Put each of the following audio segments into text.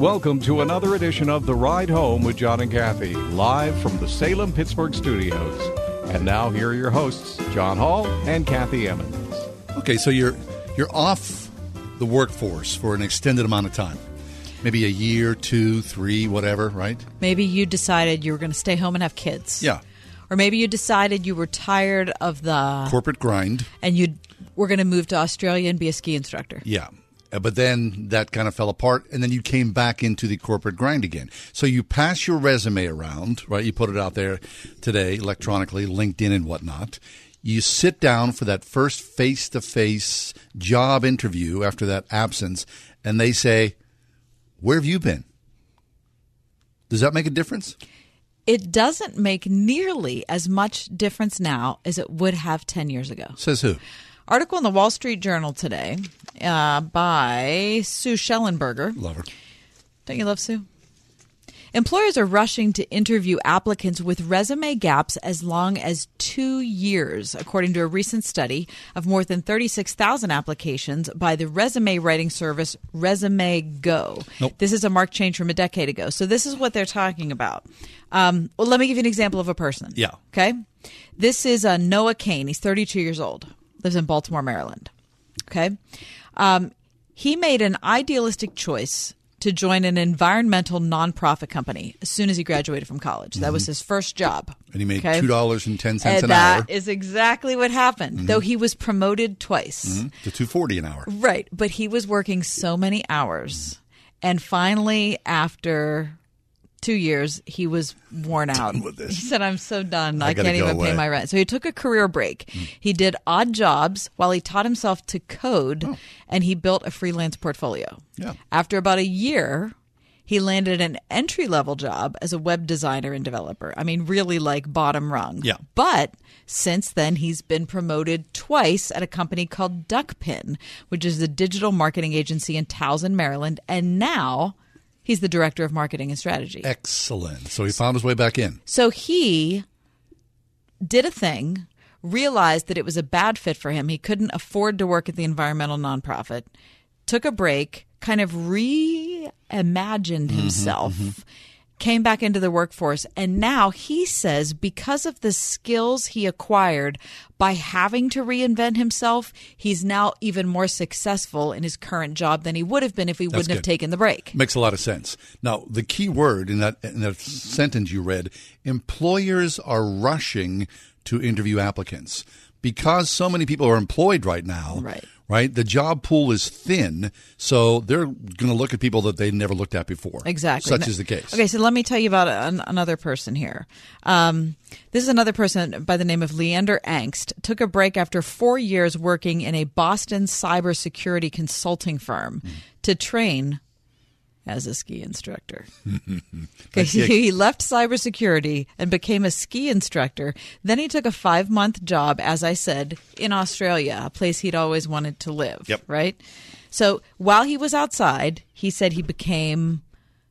Welcome to another edition of The Ride Home with John and Kathy, live from the Salem Pittsburgh studios. And now here are your hosts, John Hall and Kathy Emmons. Okay, so you're you're off the workforce for an extended amount of time. Maybe a year, two, three, whatever, right? Maybe you decided you were going to stay home and have kids. Yeah. Or maybe you decided you were tired of the Corporate grind. and you were going to move to Australia and be a ski instructor. Yeah. Uh, But then that kind of fell apart, and then you came back into the corporate grind again. So you pass your resume around, right? You put it out there today electronically, LinkedIn and whatnot. You sit down for that first face to face job interview after that absence, and they say, Where have you been? Does that make a difference? It doesn't make nearly as much difference now as it would have 10 years ago. Says who? Article in the Wall Street Journal today uh, by Sue Shellenbarger. Love her. Don't you love Sue? Employers are rushing to interview applicants with resume gaps as long as two years, according to a recent study of more than 36,000 applications by the resume writing service Resume Go. Nope. This is a marked change from a decade ago. So, this is what they're talking about. Um, well, let me give you an example of a person. Yeah. Okay. This is uh, Noah Kane. He's 32 years old, lives in Baltimore, Maryland. Okay. Um, he made an idealistic choice to join an environmental nonprofit company as soon as he graduated from college. That was his first job. Mm-hmm. And he made Okay? $2.10 And an that hour Mm-hmm. exactly what happened, though he was promoted twice. to 240 an hour. Right. But he was working so many hours. And finally, after two years, he was worn out. with this. He said, I'm so done. I I, can't even away." pay my rent. So he took a career break. Hmm. He did odd jobs while he taught himself to code oh. and he built a freelance portfolio. Oh. Yeah. After about a year, he landed an entry level job as a web designer and developer. I mean, really like bottom rung. Yeah. But since then, he's been promoted twice at a company called Duckpin, which is a digital marketing agency in Towson, Maryland. And now he's the director of marketing and strategy. Excellent. So he found his way back in. So he did a thing, realized that it was a bad fit for him. He couldn't afford to work at the environmental nonprofit, took a break, kind of reimagined mm-hmm, himself. Mm-hmm. Came back into the workforce, and now he says because of the skills he acquired by having to reinvent himself, he's now even more successful in his current job than he would have been if he wouldn't have taken the break. Makes a lot of sense. Now, the key word in that in that sentence you read, employers are rushing to interview applicants because so many people are employed right now. Right. Right? The job pool is thin, so they're going to look at people that they never looked at before. Exactly. Such No- is the case. Okay, so let me tell you about an, another person here. Um, this is another person by the name of Leander Angst. Took a break after four years working in a Boston cybersecurity consulting firm to train as a ski instructor. Okay, he left cybersecurity and became a ski instructor. Then he took a five month job, as I said, in Australia, a place he'd always wanted to live. Yep. Right? So while he was outside, he said he became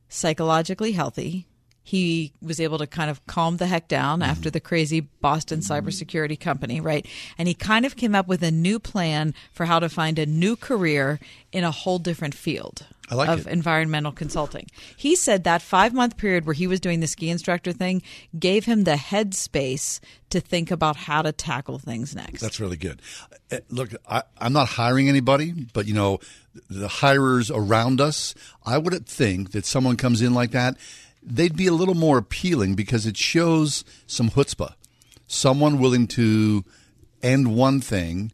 psychologically healthy. He was able to kind of calm the heck down Mm-hmm. after the crazy Boston cybersecurity company, right? And he kind of came up with a new plan for how to find a new career in a whole different field like of it. environmental consulting. He said that five month period where he was doing the ski instructor thing gave him the headspace to think about how to tackle things next. That's really good. Uh, Look, I, I'm not hiring anybody, but you know, the hirers around us, I would think that someone comes in like that, they'd be a little more appealing because it shows some chutzpah. Someone willing to end one thing,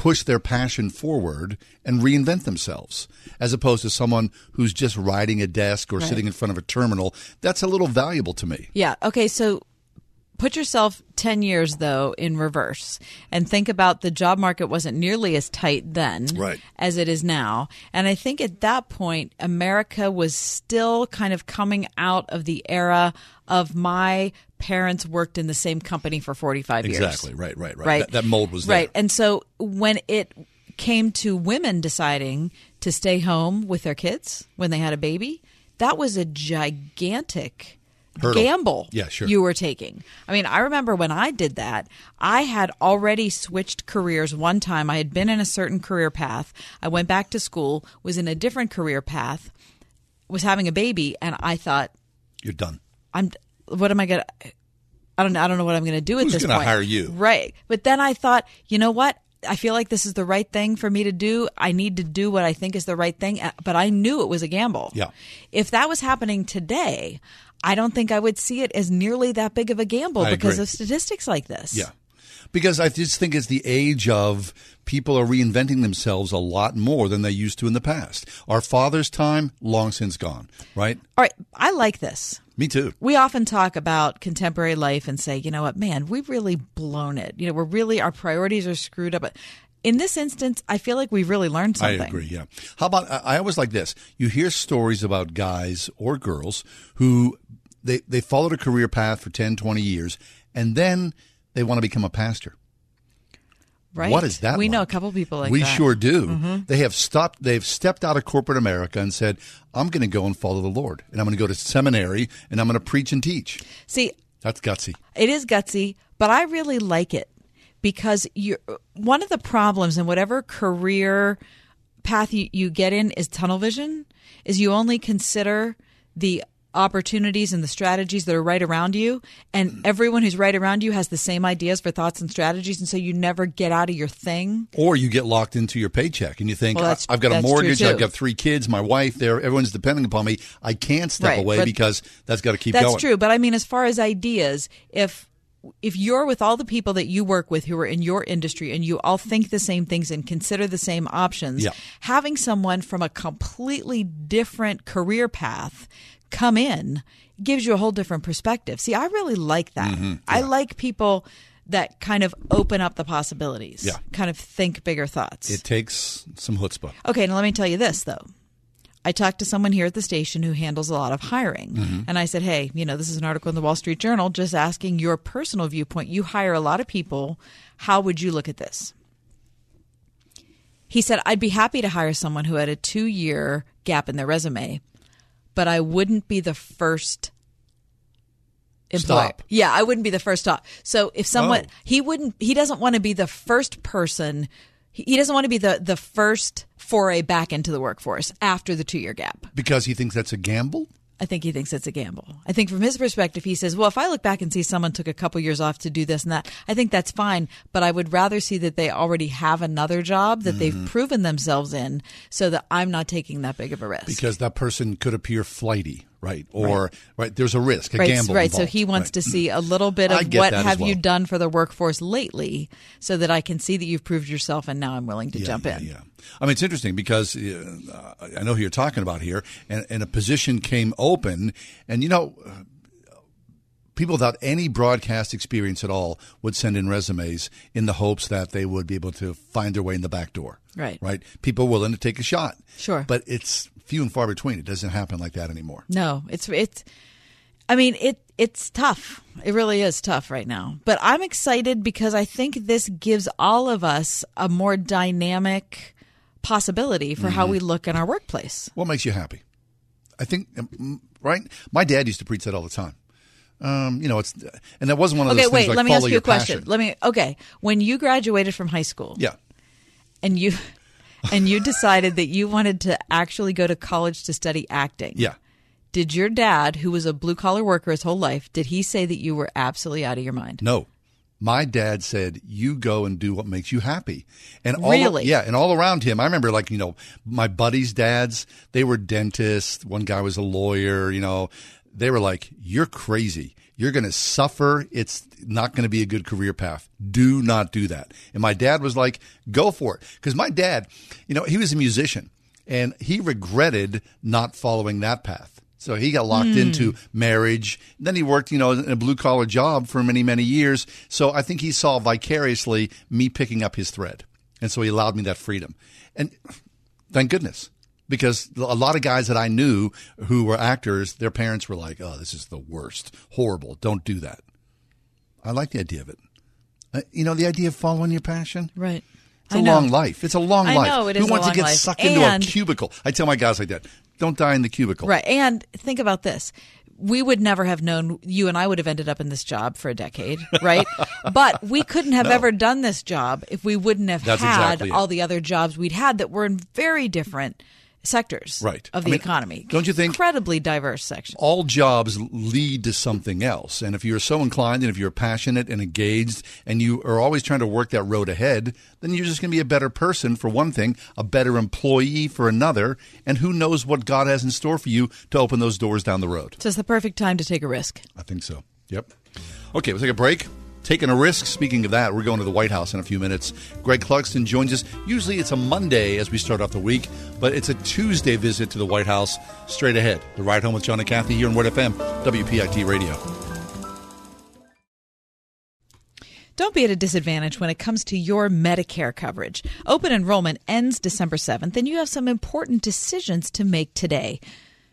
push their passion forward, and reinvent themselves, as opposed to someone who's just riding a desk or Right. sitting in front of a terminal. That's a little valuable to me. Yeah. Okay. So put yourself 10 years though in reverse and think about the job market wasn't nearly as tight then Right. as it is now. And I think at that point, America was still kind of coming out of the era of my parents worked in the same company for 45 years. Exactly. Right. Right. Right. Right. That, that mold was there. Right. And so when it came to women deciding to stay home with their kids when they had a baby, that was a gigantic Hurdle. gamble Yeah, sure. you were taking. I mean, I remember when I did that, I had already switched careers one time. I had been in a certain career path. I went back to school, was in a different career path, was having a baby, and I thought, You're done. I'm what am I gonna I don't I don't know what I'm gonna do at Who's this gonna point. hire you? Right. But then I thought, you know what? I feel like this is the right thing for me to do. I need to do what I think is the right thing, uh, but I knew it was a gamble. Yeah. If that was happening today, I don't think I would see it as nearly that big of a gamble I because agree. of statistics like this. Yeah. Because I just think it's the age of people are reinventing themselves a lot more than they used to in the past. Our father's time, long since gone, right? All right, I like this. Me too. We often talk about contemporary life and say, you know what, man, we've really blown it. You know, we're really our priorities are screwed up. In this instance, I feel like we've really learned something. I agree. Yeah. How about I always like this. You hear stories about guys or girls who they they followed a career path for 10, 20 years and then they want to become a pastor. Right? What is that? We know a couple people like we that. Mm-hmm. sure do. They have stopped. They've stepped out of corporate America and said, "I'm going to go and follow the Lord, and I'm going to go to seminary, and I'm going to preach and teach." See, That's gutsy. It is gutsy, but I really like it because you one of the problems in whatever career path you, you get in is tunnel vision is you only consider the opportunities and the strategies that are right around you and mm. everyone who's right around you has the same ideas for thoughts and strategies and so you never get out of your thing Or you get locked into your paycheck, and you think, Well, "I've got a mortgage. I've got three kids, my wife. There, everyone's depending upon me. I can't step Right, away because that's got to keep That's going." true, but I mean, as far as ideas, if if you're with all the people that you work with who are in your industry and you all think the same things and consider the same options, Yeah. having someone from a completely different career path come in gives you a whole different perspective. See, I really like that. Mm-hmm. I like people that kind of open up the possibilities, Yeah. kind of think bigger thoughts. It takes some chutzpah. Okay, now let me tell you this though. I talked to someone here at the station who handles a lot of hiring. Mm-hmm. And I said, hey, you know, this is an article in the Wall Street Journal just asking your personal viewpoint. You hire a lot of people. How would you look at this? He said, I'd be happy to hire someone who had a two year gap in their resume, but I wouldn't be the first employer. Stop. Yeah, I wouldn't be the first stop. So if someone Oh. he wouldn't he doesn't want to be the first person he doesn't want to be the the first foray back into the workforce after the 2-year gap. Because he thinks that's a gamble? I think he thinks it's a gamble. I think from his perspective, he says, well, if I look back and see someone took a couple years off to do this and that, I think that's fine. But I would rather see that they already have another job that Mm-hmm. they've proven themselves in so that I'm not taking that big of a risk. Because that person could appear flighty, right? Or right, there's a risk, a right, gamble. right. So he wants Right. to see a little bit of what have you done for the workforce lately so that I can see that you've proved yourself and now I'm willing to Yeah, jump yeah, in. Yeah. I mean, it's interesting because uh, I know who you're talking about here, and, and a position came open, and you know, uh, people without any broadcast experience at all would send in resumes in the hopes that they would be able to find their way in the back door. Right. Right. People willing to take a shot. Sure. But it's few and far between. It doesn't happen like that anymore. No, it's it's. I mean, it it's tough. It really is tough right now. But I'm excited because I think this gives all of us a more dynamic possibility for Mm-hmm. how we look in our workplace. What makes you happy? I think, um, right? My dad used to preach that all the time. Um, you know, it's and that wasn't one of Okay, those wait. things like let me ask you a question. passion. Let me. Okay, when you graduated from high school, Yeah. and you and you decided that you wanted to actually go to college to study acting. Yeah. Did your dad, who was a blue collar worker his whole life, did he say that you were absolutely out of your mind? No. My dad said, "You go and do what makes you happy." And all Really? yeah, and all around him, I remember like you know my buddies' dads. They were dentists. One guy was a lawyer. You know, they were like, "You're crazy. You're going to suffer. It's not going to be a good career path. Do not do that." And my dad was like, "Go for it," because my dad, you know, he was a musician, and he regretted not following that path. So he got locked hmm. into marriage. Then he worked, you know, in a blue collar job for many, many years. So I think he saw vicariously me picking up his thread. And so he allowed me that freedom. And thank goodness. Because a lot of guys that I knew who were actors, their parents were like, oh, this is the worst. Horrible. Don't do that. I like the idea of it. Uh, you know, the idea of following your passion? Right. It's I a know. long life. It's a long I life. know, it Who is a wants to get life. sucked into a cubicle? I tell my guys like that. Don't die in the cubicle. Right. And think about this. We would never have known you and I would have ended up in this job for a decade, right? but we couldn't have ever done this job if we wouldn't have That's had exactly all the other jobs we'd had that were in very different sectors Right. of I the mean, economy. don't you think- incredibly diverse section? all jobs lead to something else. And if you're so inclined and if you're passionate and engaged and you are always trying to work that road ahead, then you're just going to be a better person for one thing, a better employee for another, and who knows what God has in store for you to open those doors down the road. So it's the perfect time to take a risk. I think so. Yep. Okay, we'll take a break. Taking a risk. Speaking of that, we're going to the White House in a few minutes. Greg Clugston joins us. Usually it's a Monday as we start off the week, but it's a Tuesday visit to the White House straight ahead. The ride home with John and Kathy here on Word FM, WPIT Radio. Don't be at a disadvantage when it comes to your Medicare coverage. Open enrollment ends December 7th, and you have some important decisions to make today.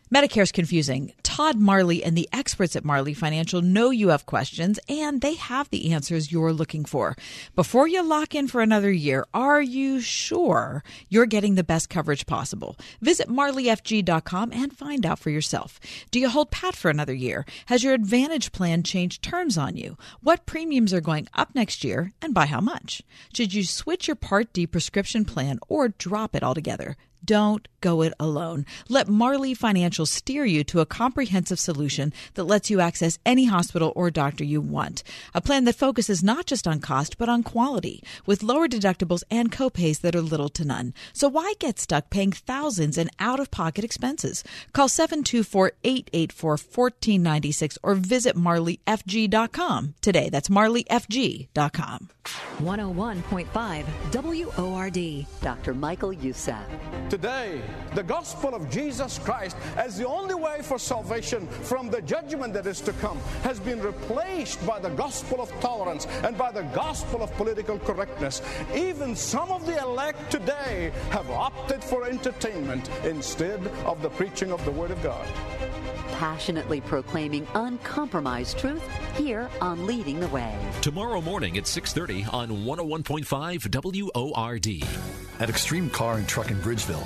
Medicare's confusing. Todd Marley and the experts at Marley Financial know you have questions and they have the answers you're looking for. Before you lock in for another year, are you sure you're getting the best coverage possible? Visit marleyfg.com and find out for yourself. Do you hold pat for another year? Has your Advantage plan changed terms on you? What premiums are going up next year and by how much? Should you switch your Part D prescription plan or drop it altogether? Don't go it alone. Let Marley Financial steer you to a comprehensive solution that lets you access any hospital or doctor you want. A plan that focuses not just on cost, but on quality, with lower deductibles and copays that are little to none. So why get stuck paying thousands in out of pocket expenses? Call 724 884 1496 or visit marleyfg.com today. That's marleyfg.com. 101.5 WORD. Dr. Michael Youssef. Today, the gospel of Jesus Christ as the only way for salvation from the judgment that is to come has been replaced by the gospel of tolerance and by the gospel of political correctness. Even some of the elect today have opted for entertainment instead of the preaching of the Word of God. Passionately proclaiming uncompromised truth here on Leading the Way. Tomorrow morning at 6:30 on 101.5 WORD. At Extreme Car and Truck in Bridgeville,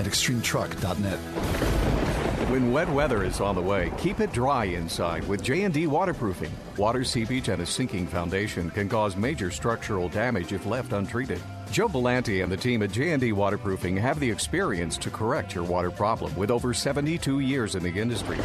At extremetruck.net. When wet weather is on the way, keep it dry inside with J&D waterproofing. Water seepage and a sinking foundation can cause major structural damage if left untreated. Joe Belanti and the team at J&D Waterproofing have the experience to correct your water problem with over 72 years in the industry.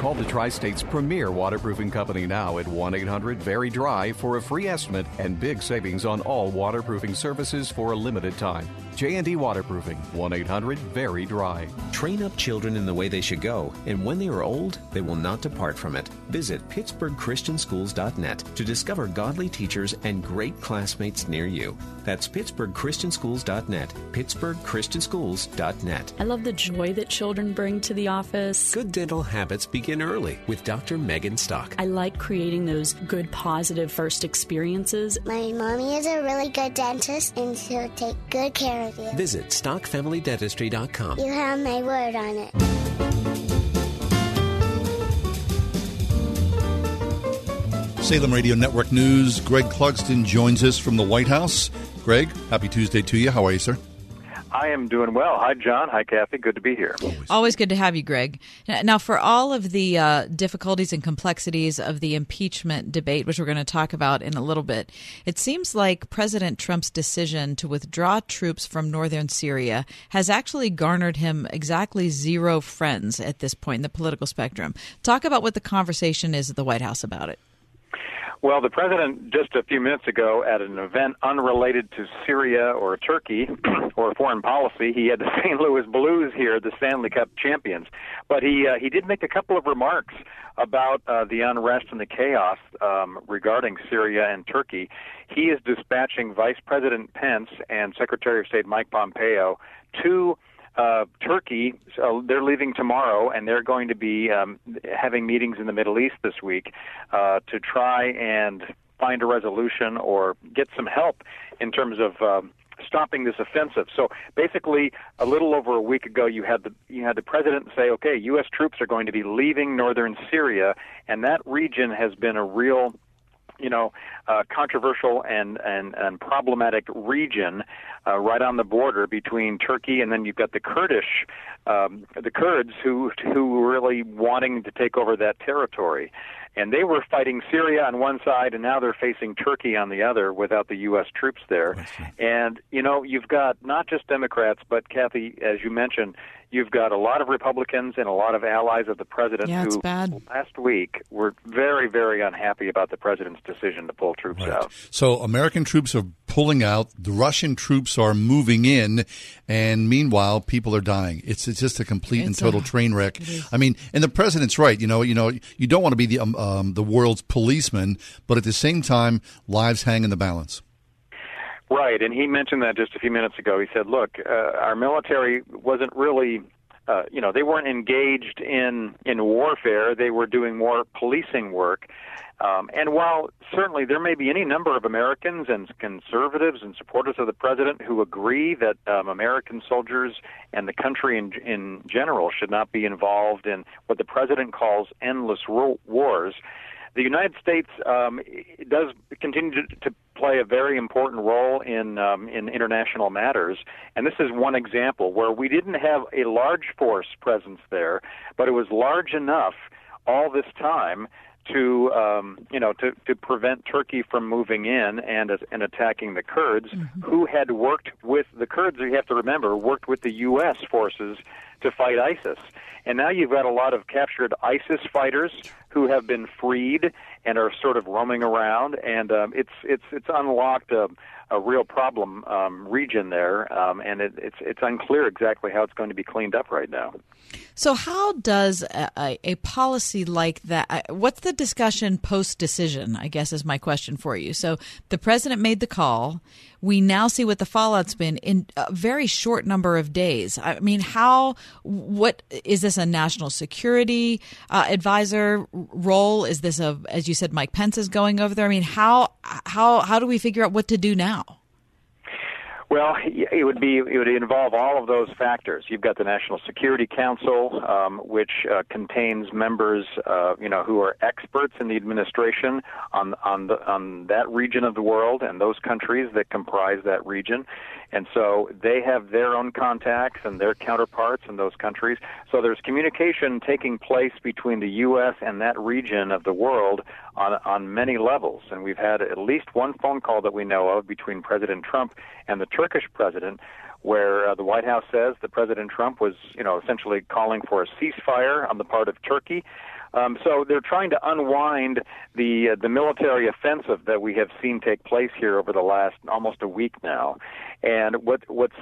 Call the Tri-State's premier waterproofing company now at 1-800-VERY-DRY for a free estimate and big savings on all waterproofing services for a limited time. J&D Waterproofing, 1-800-VERY-DRY. Train up children in the way they should go, and when they are old, they will not depart from it. Visit PittsburghChristianSchools.net to discover godly teachers and great classmates near you. That's PittsburghChristianSchools.net. PittsburghChristianSchools.net. I love the joy that children bring to the office. Good dental habits begin early with Dr. Megan Stock. I like creating those good, positive first experiences. My mommy is a really good dentist, and she'll take good care of you. Visit StockFamilyDentistry.com. You have my word on it. Salem Radio Network News. Greg Clugston joins us from the White House. Greg, happy Tuesday to you. How are you, sir? I am doing well. Hi, John. Hi, Kathy. Good to be here. Always good to have you, Greg. Now, for all of the uh, difficulties and complexities of the impeachment debate, which we're going to talk about in a little bit, it seems like President Trump's decision to withdraw troops from northern Syria has actually garnered him exactly zero friends at this point in the political spectrum. Talk about what the conversation is at the White House about it. Well, the president just a few minutes ago at an event unrelated to Syria or Turkey or foreign policy, he had the St. Louis Blues here, the Stanley Cup champions. But he uh, he did make a couple of remarks about uh, the unrest and the chaos um, regarding Syria and Turkey. He is dispatching Vice President Pence and Secretary of State Mike Pompeo to uh, Turkey, so they're leaving tomorrow, and they're going to be um, having meetings in the Middle East this week uh, to try and find a resolution or get some help in terms of um, stopping this offensive. So basically, a little over a week ago, you had the you had the president say, "Okay, U.S. troops are going to be leaving northern Syria," and that region has been a real you know, uh, controversial and, and, and problematic region uh, right on the border between Turkey and then you've got the Kurdish, um, the Kurds who who really wanting to take over that territory and they were fighting Syria on one side, and now they're facing Turkey on the other without the U.S. troops there. And you know, you've got not just Democrats, but Kathy, as you mentioned, you've got a lot of Republicans and a lot of allies of the president Yeah, who bad. last week were very, very unhappy about the president's decision to pull troops out. So American troops are pulling out. The Russian troops are moving in, and meanwhile, people are dying. It's, it's just a complete and total a- train wreck. I mean, and the president's right. You know, you know, you don't want to be the um, um, the world's policeman, but at the same time, lives hang in the balance. Right, and he mentioned that just a few minutes ago. He said, "Look, uh, our military wasn't really, uh, you know, they weren't engaged in in warfare. They were doing more policing work." Um, and while certainly there may be any number of Americans and conservatives and supporters of the president who agree that um, American soldiers and the country in, in general should not be involved in what the president calls endless ro- wars, the United States um, does continue to, to play a very important role in um, in international matters, and this is one example where we didn't have a large force presence there, but it was large enough all this time to um, you know to, to prevent Turkey from moving in and and attacking the Kurds, who had worked with the Kurds. You have to remember worked with the U.S. forces to fight ISIS, and now you've got a lot of captured ISIS fighters who have been freed and are sort of roaming around, and um, it's it's it's unlocked a, a real problem um, region there, um, and it, it's it's unclear exactly how it's going to be cleaned up right now. So, how does a, a, policy like that? What's the discussion post decision? I guess is my question for you. So, the president made the call. We now see what the fallout's been in a very short number of days. I mean, how? What is this a national security uh, advisor role? Is this a, as you said, Mike Pence is going over there? I mean, how how how do we figure out what to do now? Well, it would be it would involve all of those factors. You've got the National Security Council, um, which uh, contains members, uh, you know, who are experts in the administration on on the, on that region of the world and those countries that comprise that region, and so they have their own contacts and their counterparts in those countries. So there's communication taking place between the U.S. and that region of the world on on many levels, and we've had at least one phone call that we know of between President Trump and the Turkish president, where uh, the White House says that President Trump was, you know, essentially calling for a ceasefire on the part of Turkey. Um, so they're trying to unwind the uh, the military offensive that we have seen take place here over the last almost a week now, and what what's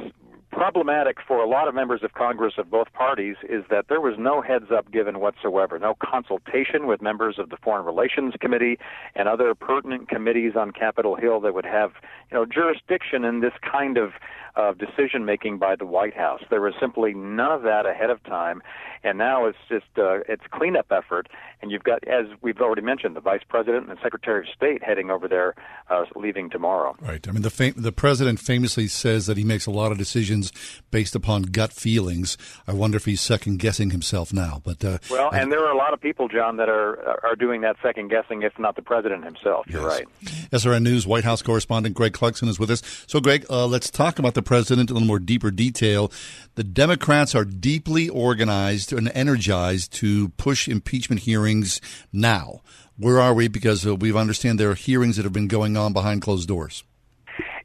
problematic for a lot of members of Congress of both parties is that there was no heads up given whatsoever, no consultation with members of the Foreign Relations Committee and other pertinent committees on Capitol Hill that would have, you know, jurisdiction in this kind of of decision making by the White House. There was simply none of that ahead of time, and now it's just uh, it's cleanup effort. And you've got, as we've already mentioned, the Vice President and the Secretary of State heading over there, uh, leaving tomorrow. Right. I mean, the fam- the president famously says that he makes a lot of decisions based upon gut feelings. I wonder if he's second guessing himself now. But uh, Well, and there are a lot of people, John, that are are doing that second guessing, if not the president himself. You're right. SRN News White House correspondent Greg Clugston is with us. So, Greg, uh, let's talk about the president in a little more deeper detail. The Democrats are deeply organized and energized to push impeachment hearings now. Where are we? Because uh, we understand there are hearings that have been going on behind closed doors.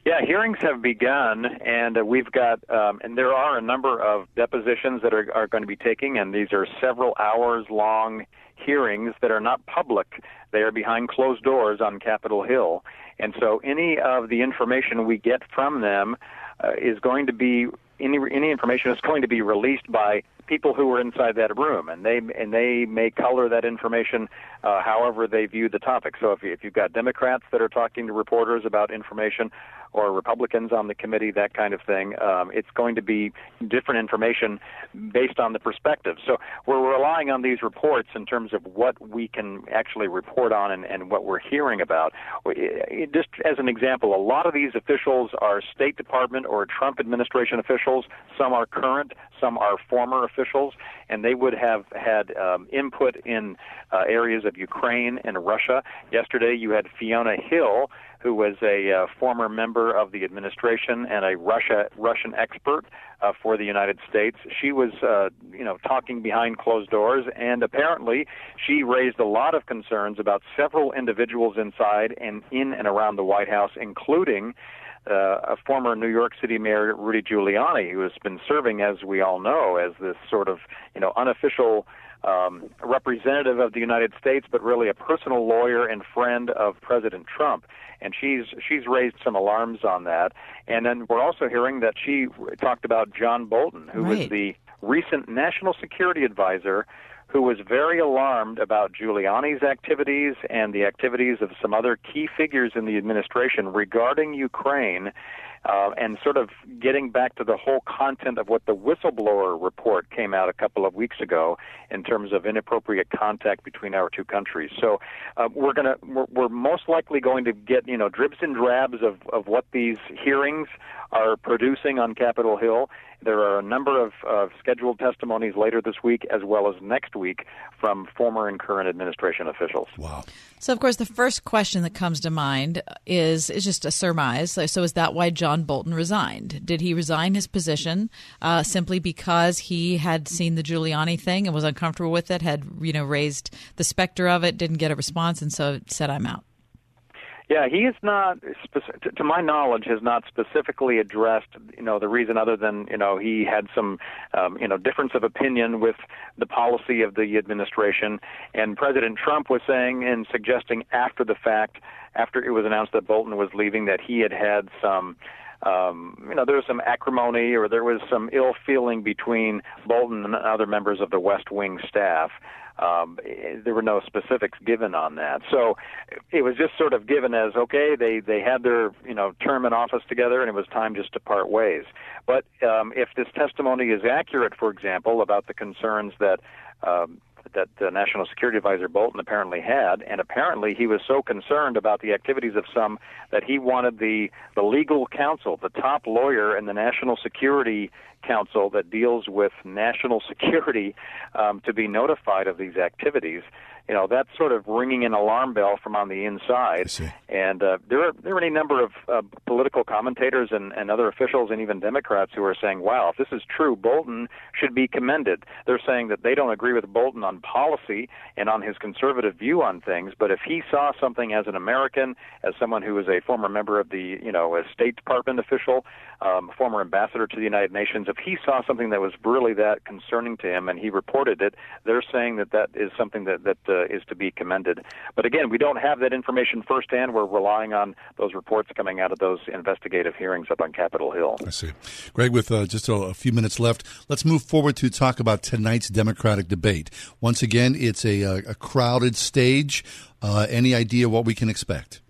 Yeah, hearings have begun, and uh, we've got, um, and there are a number of depositions that are, are going to be taking, and these are several hours long hearings that are not public. They are behind closed doors on Capitol Hill. And so any of the information we get from them uh, is going to be any any information is going to be released by people who were inside that room, and they and they may color that information uh, however they view the topic. So if, you, if you've got Democrats that are talking to reporters about information, or Republicans on the committee, that kind of thing, um, it's going to be different information based on the perspective. So we're relying on these reports in terms of what we can actually report on and, and what we're hearing about. Just as an example, a lot of these officials are State Department or Trump administration officials. Some are current, some are former officials, and they would have had um, input in uh, areas of Ukraine and Russia. Yesterday, you had Fiona Hill, who was a uh, former member of the administration and a Russia Russian expert uh, for the United States. She was, uh, you know, talking behind closed doors, and apparently she raised a lot of concerns about several individuals inside and in and around the White House, including uh, a former New York City Mayor Rudy Giuliani, who has been serving, as we all know, as this sort of you know unofficial um, representative of the United States, but really a personal lawyer and friend of President Trump. And she's she's raised some alarms on that. And then we're also hearing that she talked about John Bolton, who right. was the recent national security advisor who was very alarmed about Giuliani's activities and the activities of some other key figures in the administration regarding Ukraine uh, and sort of getting back to the whole content of what the whistleblower report came out a couple of weeks ago in terms of inappropriate contact between our two countries. So uh, we're going to we're, we're most likely going to get you know dribs and drabs of of what these hearings are producing on Capitol Hill. There are a number of uh, scheduled testimonies later this week as well as next week from former and current administration officials. Wow. So, of course, the first question that comes to mind is is just a surmise. So, is that why John Bolton resigned? Did he resign his position uh, simply because he had seen the Giuliani thing and was uncomfortable with it, had you know raised the specter of it, didn't get a response, and so said, "I'm out." Yeah, he is not, to my knowledge, has not specifically addressed, you know, the reason other than, you know, he had some, um, you know, difference of opinion with the policy of the administration. And President Trump was saying and suggesting after the fact, after it was announced that Bolton was leaving, that he had had some. Um, you know, there was some acrimony or there was some ill feeling between Bolton and other members of the West Wing staff. Um, there were no specifics given on that, so it was just sort of given as okay. They they had their you know term in office together, and it was time just to part ways. But um, if this testimony is accurate, for example, about the concerns that um, that the National Security Advisor Bolton apparently had, and apparently he was so concerned about the activities of some that he wanted the the legal counsel, the top lawyer in the National Security Council that deals with national security, um, to be notified of these activities you know that's sort of ringing an alarm bell from on the inside. And uh, there are there are any number of uh, political commentators and, and other officials and even Democrats who are saying, "Wow, if this is true, Bolton should be commended." They're saying that they don't agree with Bolton on policy and on his conservative view on things, but if he saw something as an American, as someone who is a former member of the you know a State Department official, um, former ambassador to the United Nations, if he saw something that was really that concerning to him and he reported it, they're saying that that is something that that uh, is to be commended. But again, we don't have that information firsthand. We're relying on those reports coming out of those investigative hearings up on Capitol Hill. I see. Greg, with uh, just a, a, few minutes left, let's move forward to talk about tonight's Democratic debate. Once again, it's a, uh, a crowded stage. Uh, any idea what we can expect?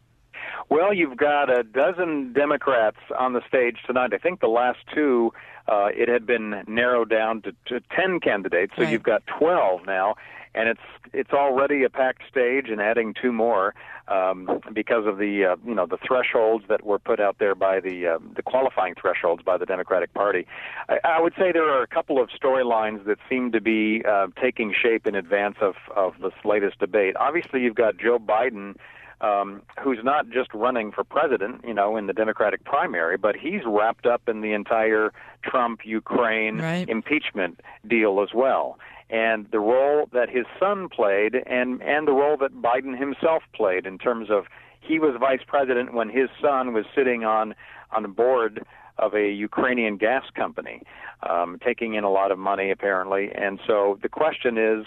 Well, you've got a dozen Democrats on the stage tonight. I think the last two, uh, it had been narrowed down to, to 10 candidates, so right. you've got 12 now and it's it's already a packed stage and adding two more um, because of the uh, you know the thresholds that were put out there by the uh, the qualifying thresholds by the Democratic Party. I, I would say there are a couple of storylines that seem to be uh, taking shape in advance of of this latest debate. Obviously, you've got Joe Biden. Um, who's not just running for president, you know, in the Democratic primary, but he's wrapped up in the entire Trump Ukraine right. impeachment deal as well and the role that his son played and and the role that Biden himself played in terms of he was vice president when his son was sitting on on the board of a Ukrainian gas company, um, taking in a lot of money apparently. And so the question is,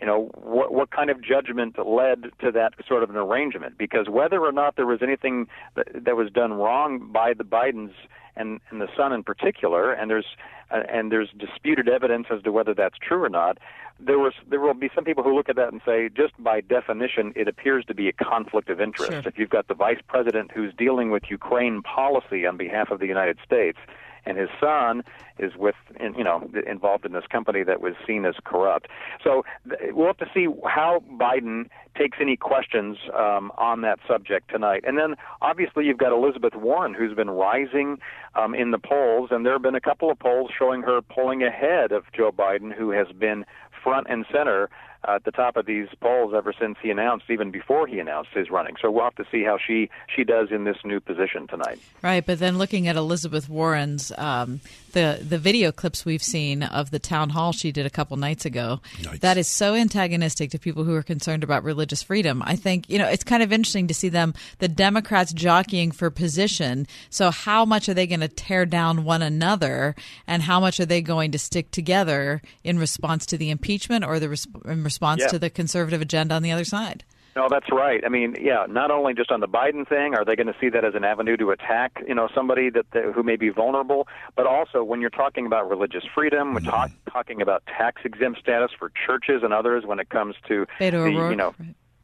you know, what what kind of judgment led to that sort of an arrangement? Because whether or not there was anything that, that was done wrong by the Bidens and, and the son in particular, and there's uh, and there's disputed evidence as to whether that's true or not. There was there will be some people who look at that and say, just by definition, it appears to be a conflict of interest. Sure. If you've got the vice president who's dealing with Ukraine policy on behalf of the United States, and his son is with you know involved in this company that was seen as corrupt. So we'll have to see how Biden takes any questions um, on that subject tonight. And then obviously you've got Elizabeth Warren who's been rising um, in the polls, and there have been a couple of polls showing her pulling ahead of Joe Biden, who has been front and center at the top of these polls ever since he announced, even before he announced his running. So we'll have to see how she she does in this new position tonight. Right, but then looking at Elizabeth Warren's um, the the video clips we've seen of the town hall she did a couple nights ago, that is so antagonistic to people who are concerned about religious freedom. I think you know it's kind of interesting to see them the Democrats jockeying for position. So how much are they going to tear down one another, and how much are they going to stick together in response to the impeachment or the in response Yeah. to the conservative agenda on the other side? No, that's right. I mean, yeah, not only just on the Biden thing, are they going to see that as an avenue to attack, you know, somebody that, that who may be vulnerable, but also when you're talking about religious freedom, we're mm-hmm. talk, talking about tax exempt status for churches and others when it comes to Beto the, O'Rourke, you know,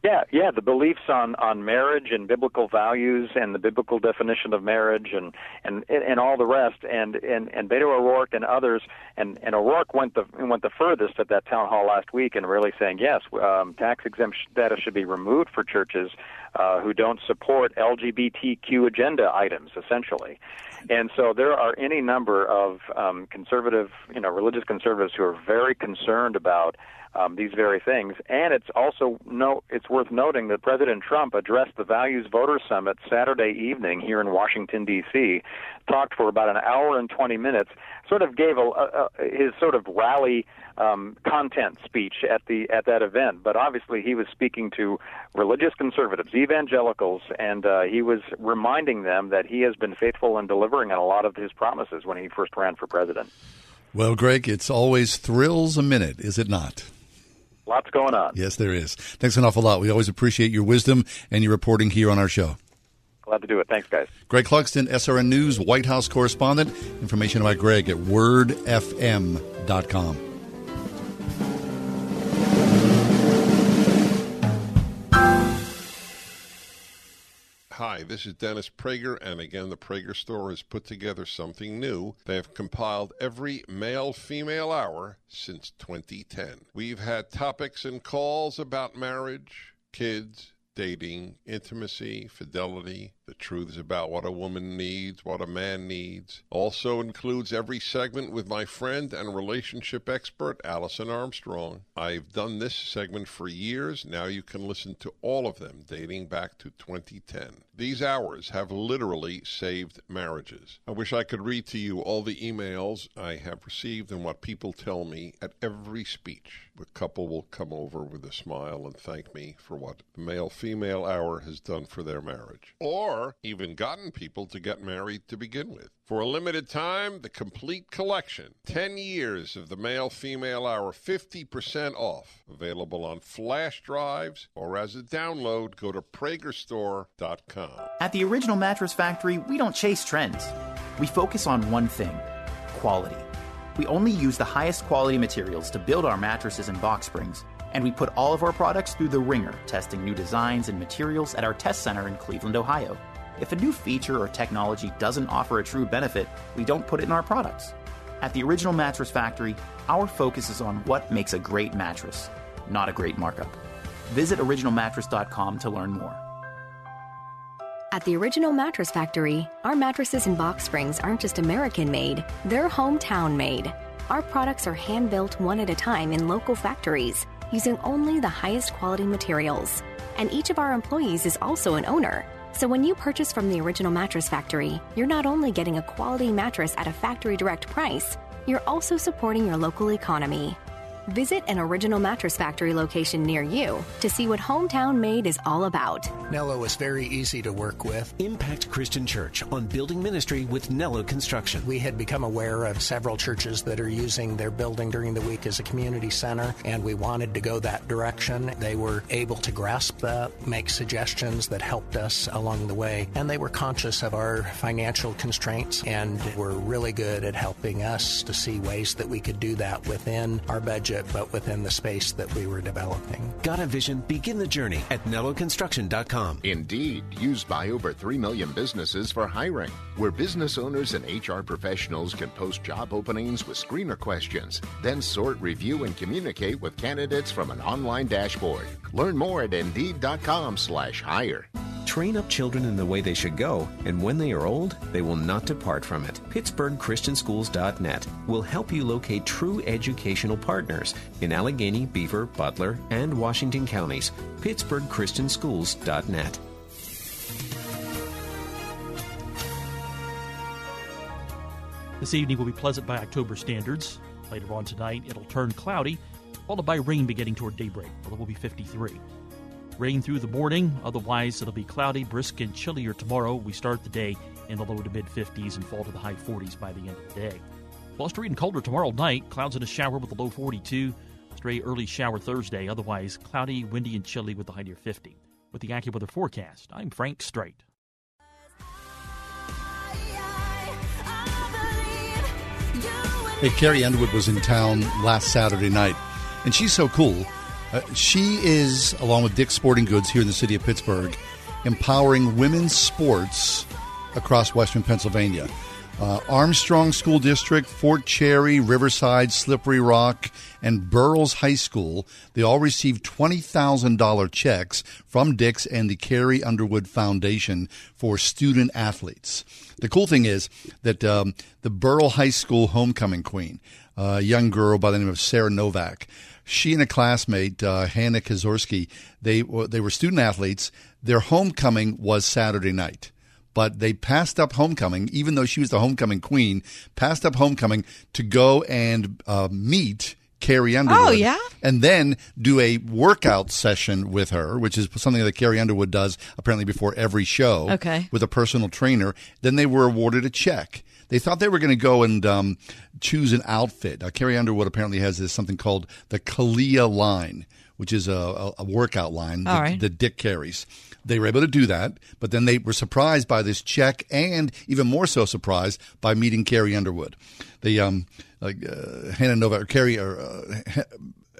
yeah, yeah, the beliefs on on marriage and biblical values and the biblical definition of marriage and and and all the rest and and and Beto O'Rourke and others and and O'Rourke went the went the furthest at that town hall last week and really saying yes, um, tax exempt status should be removed for churches uh, who don't support LGBTQ agenda items, essentially. And so there are any number of um, conservative, you know, religious conservatives who are very concerned about um, these very things. And it's also no, it's worth noting that President Trump addressed the Values Voter Summit Saturday evening here in Washington D.C. Talked for about an hour and 20 minutes. Sort of gave a, a, a his sort of rally um, content speech at the at that event. But obviously, he was speaking to religious conservatives, evangelicals, and uh, he was reminding them that he has been faithful in delivering on a lot of his promises when he first ran for president. Well, Greg, it's always thrills a minute, is it not? Lots going on. Yes, there is. Thanks an awful lot. We always appreciate your wisdom and your reporting here on our show. Glad to do it. Thanks, guys. Greg Clugston, SRN News White House correspondent. Information about Greg at wordfm.com. Hi, this is Dennis Prager, and again, the Prager Store has put together something new. They have compiled every male female hour since 2010. We've had topics and calls about marriage, kids, dating, intimacy, fidelity, the truths about what a woman needs, what a man needs. Also includes every segment with my friend and relationship expert, Alison Armstrong. I've done this segment for years. Now you can listen to all of them dating back to 2010. These hours have literally saved marriages. I wish I could read to you all the emails I have received and what people tell me at every speech. The couple will come over with a smile and thank me for what the male female hour has done for their marriage. Or even gotten people to get married to begin with. For a limited time, the complete collection 10 years of the male female hour, 50% off. Available on flash drives or as a download, go to PragerStore.com. At the Original Mattress Factory, we don't chase trends. We focus on one thing quality. We only use the highest quality materials to build our mattresses and box springs, and we put all of our products through the ringer, testing new designs and materials at our test center in Cleveland, Ohio. If a new feature or technology doesn't offer a true benefit, we don't put it in our products. At the Original Mattress Factory, our focus is on what makes a great mattress, not a great markup. Visit originalmattress.com to learn more. At the Original Mattress Factory, our mattresses and box springs aren't just American made, they're hometown made. Our products are hand built one at a time in local factories using only the highest quality materials. And each of our employees is also an owner. So when you purchase from the Original Mattress Factory, you're not only getting a quality mattress at a factory direct price, you're also supporting your local economy. Visit an Original Mattress Factory location near you to see what hometown made is all about. Nello was very easy to work with. Impact Christian Church on building ministry with Nello Construction. We had become aware of several churches that are using their building during the week as a community center, and we wanted to go that direction. They were able to grasp that, make suggestions that helped us along the way, and they were conscious of our financial constraints and were really good at helping us to see ways that we could do that within our budget but within the space that we were developing. Got a vision? Begin the journey at NelloConstruction.com. Indeed, used by over 3 million businesses for hiring, where business owners and HR professionals can post job openings with screener questions, then sort, review, and communicate with candidates from an online dashboard. Learn more at Indeed.com slash hire. Train up children in the way they should go, and when they are old, they will not depart from it. PittsburghChristianSchools.net will help you locate true educational partners in Allegheny, Beaver, Butler, and Washington counties. PittsburghChristianSchools.net. This evening will be pleasant by October standards. Later on tonight, it'll turn cloudy, followed by rain beginning toward daybreak. Well, it will be 53. Rain through the morning, otherwise, it'll be cloudy, brisk, and chillier tomorrow. We start the day in the low to mid 50s and fall to the high 40s by the end of the day. Blustery and colder tomorrow night, clouds and a shower with a low 42. Stray early shower Thursday, otherwise cloudy, windy, and chilly with a high near 50. With the AccuWeather forecast, I'm Frank Strait. Hey, Carrie Underwood was in town last Saturday night, and she's so cool. Uh, she is, along with Dick's Sporting Goods here in the city of Pittsburgh, empowering women's sports across western Pennsylvania. Uh, Armstrong School District, Fort Cherry, Riverside, Slippery Rock, and Burroughs High School, they all received $20,000 checks from Dick's and the Carrie Underwood Foundation for student athletes. The cool thing is that um, the Burrough High School homecoming queen, a young girl by the name of Sarah Novak, she and a classmate, uh, Hannah Kazorski, they, they were student athletes. Their homecoming was Saturday night but they passed up homecoming, even though she was the homecoming queen, passed up homecoming to go and uh, meet Carrie Underwood. Oh, yeah? And then do a workout session with her, which is something that Carrie Underwood does apparently before every show. Okay. With a personal trainer. Then they were awarded a check. They thought they were going to go and um, choose an outfit. Uh, Carrie Underwood apparently has this something called the Calia line, which is a, a, a workout line that, right. that Dick carries. They were able to do that, but then they were surprised by this check, and even more so surprised by meeting Carrie Underwood. The um, like uh, Hannah Novak, or Carrie or uh,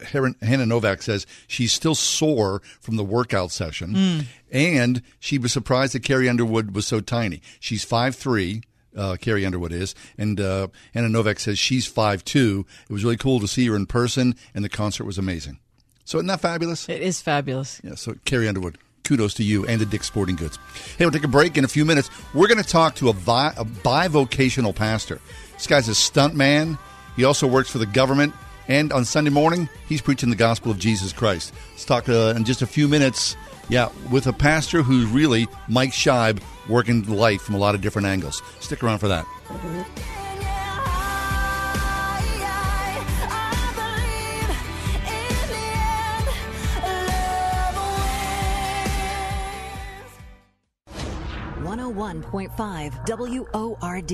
Hannah Hannah Novak says she's still sore from the workout session, Mm. and she was surprised that Carrie Underwood was so tiny. She's five three. Uh, Carrie Underwood is, and uh, Hannah Novak says she's five two. It was really cool to see her in person, and the concert was amazing. So isn't that fabulous? It is fabulous. Yeah, so Carrie Underwood, kudos to you and the Dick Sporting Goods. Hey, we'll take a break in a few minutes. We're going to talk to a, vi- a bivocational pastor. This guy's a stunt man. He also works for the government. And on Sunday morning, he's preaching the gospel of Jesus Christ. Let's talk uh, in just a few minutes, yeah, with a pastor who's really Mike Scheib working life from a lot of different angles. Stick around for that. Mm-hmm. One hundred one point five WORD.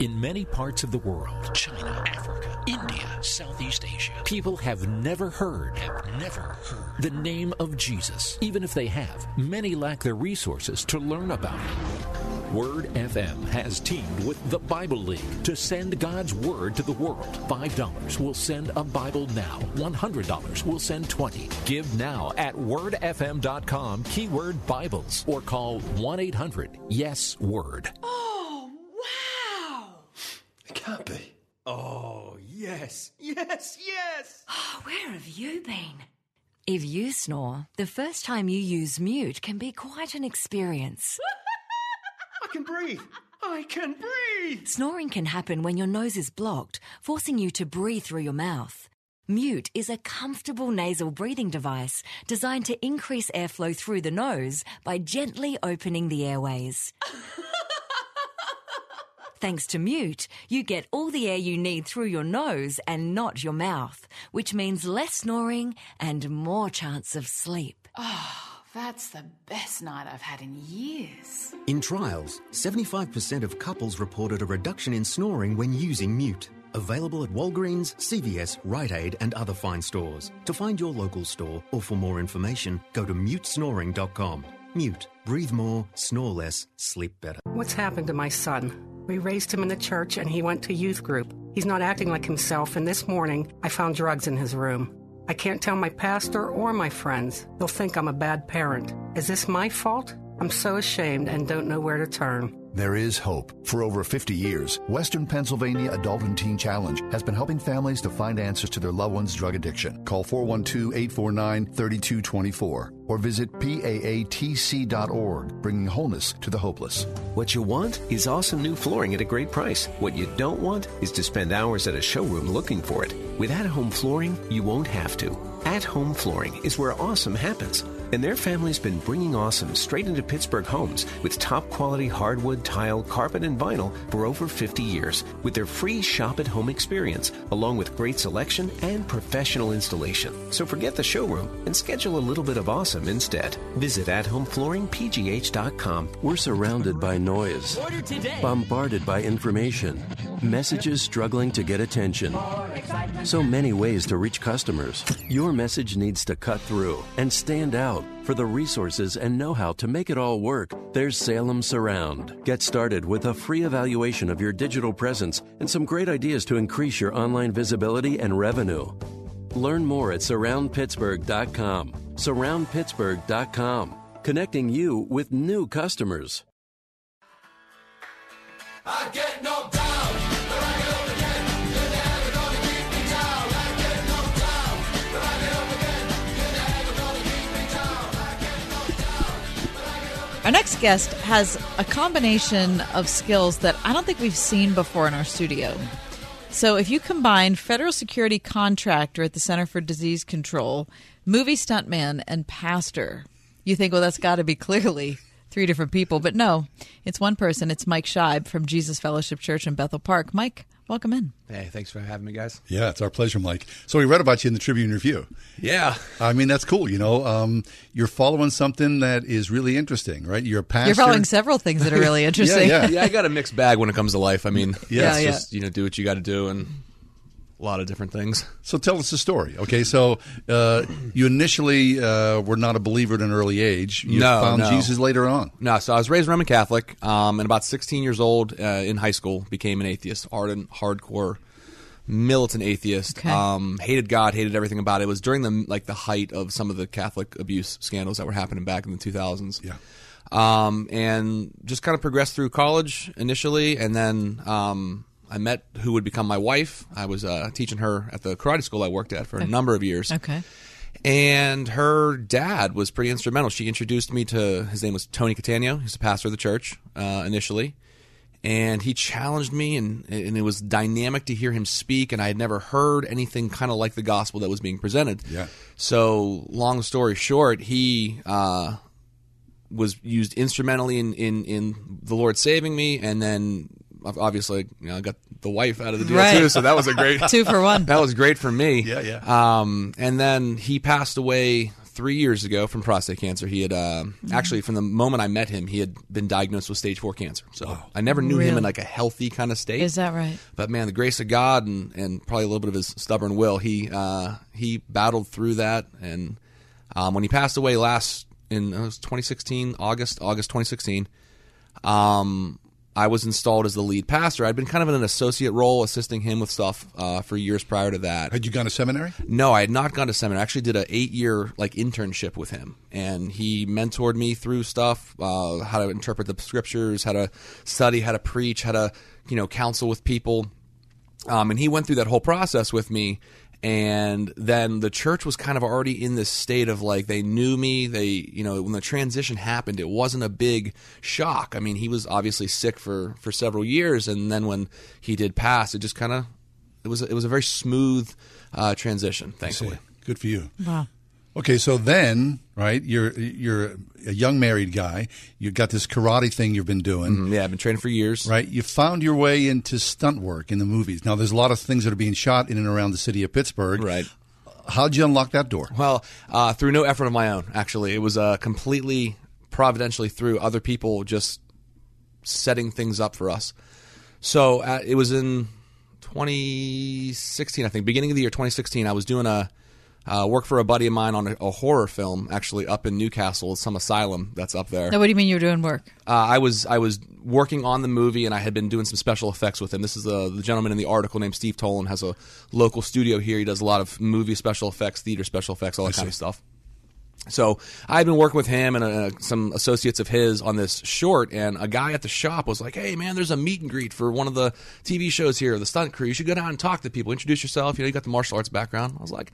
In many parts of the world, China, Africa, India, Southeast Asia, people have never heard, have never heard the name of Jesus. Even if they have, many lack the resources to learn about it. Word FM has teamed with the Bible League to send God's Word to the world. $5 will send a Bible now. $100 will send 20. Give now at wordfm.com, keyword Bibles, or call 1 800 Yes Word. Oh, wow! It can't be. Oh, yes, yes, yes! Oh, where have you been? If you snore, the first time you use mute can be quite an experience. I can breathe! I can breathe! Snoring can happen when your nose is blocked, forcing you to breathe through your mouth. Mute is a comfortable nasal breathing device designed to increase airflow through the nose by gently opening the airways. Thanks to Mute, you get all the air you need through your nose and not your mouth, which means less snoring and more chance of sleep. Oh, that's the best night I've had in years. In trials, 75% of couples reported a reduction in snoring when using Mute. Available at Walgreens, CVS, Rite Aid, and other fine stores. To find your local store or for more information, go to mutesnoring.com. Mute. Breathe more, snore less, sleep better. What's happened to my son? We raised him in the church and he went to youth group. He's not acting like himself, and this morning I found drugs in his room. I can't tell my pastor or my friends. They'll think I'm a bad parent. Is this my fault? I'm so ashamed and don't know where to turn. There is hope. For over 50 years, Western Pennsylvania Adult and Teen Challenge has been helping families to find answers to their loved one's drug addiction. Call 412 849 3224 or visit PAATC.org, bringing wholeness to the hopeless. What you want is awesome new flooring at a great price. What you don't want is to spend hours at a showroom looking for it. With at home flooring, you won't have to. At home flooring is where awesome happens. And their family's been bringing awesome straight into Pittsburgh homes with top quality hardwood, tile, carpet, and vinyl for over 50 years with their free shop at home experience, along with great selection and professional installation. So forget the showroom and schedule a little bit of awesome instead. Visit athomeflooringpgh.com. We're surrounded by noise, bombarded by information, messages struggling to get attention. So many ways to reach customers. Your message needs to cut through and stand out. For the resources and know how to make it all work, there's Salem Surround. Get started with a free evaluation of your digital presence and some great ideas to increase your online visibility and revenue. Learn more at surroundpittsburgh.com. Surroundpittsburgh.com, connecting you with new customers. Our next guest has a combination of skills that I don't think we've seen before in our studio. So, if you combine federal security contractor at the Center for Disease Control, movie stuntman, and pastor, you think, well, that's got to be clearly three different people. But no, it's one person. It's Mike Scheib from Jesus Fellowship Church in Bethel Park. Mike, welcome in. Hey, thanks for having me, guys. Yeah, it's our pleasure, Mike. So we read about you in the Tribune Review. Yeah. I mean, that's cool. You know, um, you're following something that is really interesting, right? You're a pastor. You're following several things that are really interesting. yeah, yeah. yeah, I got a mixed bag when it comes to life. I mean, Yeah. it's Yeah, just you know do what you got to do and a lot of different things. So tell us the story. Okay, so uh, you initially uh, were not a believer at an early age. You no, found no. Jesus later on. No, so I was raised Roman Catholic, um, and about 16 years old uh, in high school became an atheist, ardent, hardcore, militant atheist. Okay. Um, hated God, hated everything about it. It was during the like the height of some of the Catholic abuse scandals that were happening back in the 2000s. Yeah. Um, and just kind of progressed through college initially, and then um, I met who would become my wife. I was uh, teaching her at the karate school I worked at for a number of years. Okay. And her dad was pretty instrumental. She introduced me to his name was Tony Catania. He's the pastor of the church uh, initially, and he challenged me, and and it was dynamic to hear him speak. And I had never heard anything kind of like the gospel that was being presented. Yeah. So, long story short, he uh, was used instrumentally in, in in the Lord saving me, and then obviously you know I got the wife out of the deal Right. too. So that was a great Two for one. That was great for me. Yeah, yeah. Um, and then he passed away three years ago from prostate cancer. He had uh, actually from the moment I met him, he had been diagnosed with stage four cancer. So I never knew him in like a healthy kind of state. Is that right? But man, the grace of God and, and probably a little bit of his stubborn will, he uh, he battled through that. And um, when he passed away last in uh, it was 2016 August August 2016, um, I was installed as the lead pastor. I'd been kind of in an associate role, assisting him with stuff uh, for years prior to that. Had you gone to seminary? No, I had not gone to seminary. I actually did an eight year like internship with him, and he mentored me through stuff, uh, how to interpret the scriptures, how to study, how to preach, how to you know counsel with people. Um, and he went through that whole process with me. And then the church was kind of already in this state of like they knew me. They, you know, when the transition happened, it wasn't a big shock. I mean, he was obviously sick for for several years, and then when he did pass, it just kind of it was it was a very smooth uh, transition. Thankfully, Good for you. Wow. Okay, so then, right? You're you're a young married guy. You've got this karate thing you've been doing. Mhm, yeah, I've been training for years. Right. You found your way into stunt work in the movies. Now, there's a lot of things that are being shot in and around the city of Pittsburgh. Right. How'd you unlock that door? Well, uh, through no effort of my own, actually. It was uh, completely providentially through other people just setting things up for us. So uh, it was in 2016, I think, beginning of the year 2016. I was doing a uh, work for a buddy of mine on a, a horror film, actually up in Newcastle, some asylum that's up there. Now, what do you mean you were doing work? Uh, I was I was working on the movie, and I had been doing some special effects with him. This is uh, the gentleman in the article named Steve Tolin has a local studio here. He does a lot of movie special effects, theater special effects, all that I kind of stuff. So I had been working with him and uh, some associates of his on this short, and a guy at the shop was like, "Hey, man, there's a meet and greet for one of the TV shows here, the stunt crew. You should go down and talk to people, introduce yourself. You know, you got the martial arts background." I was like.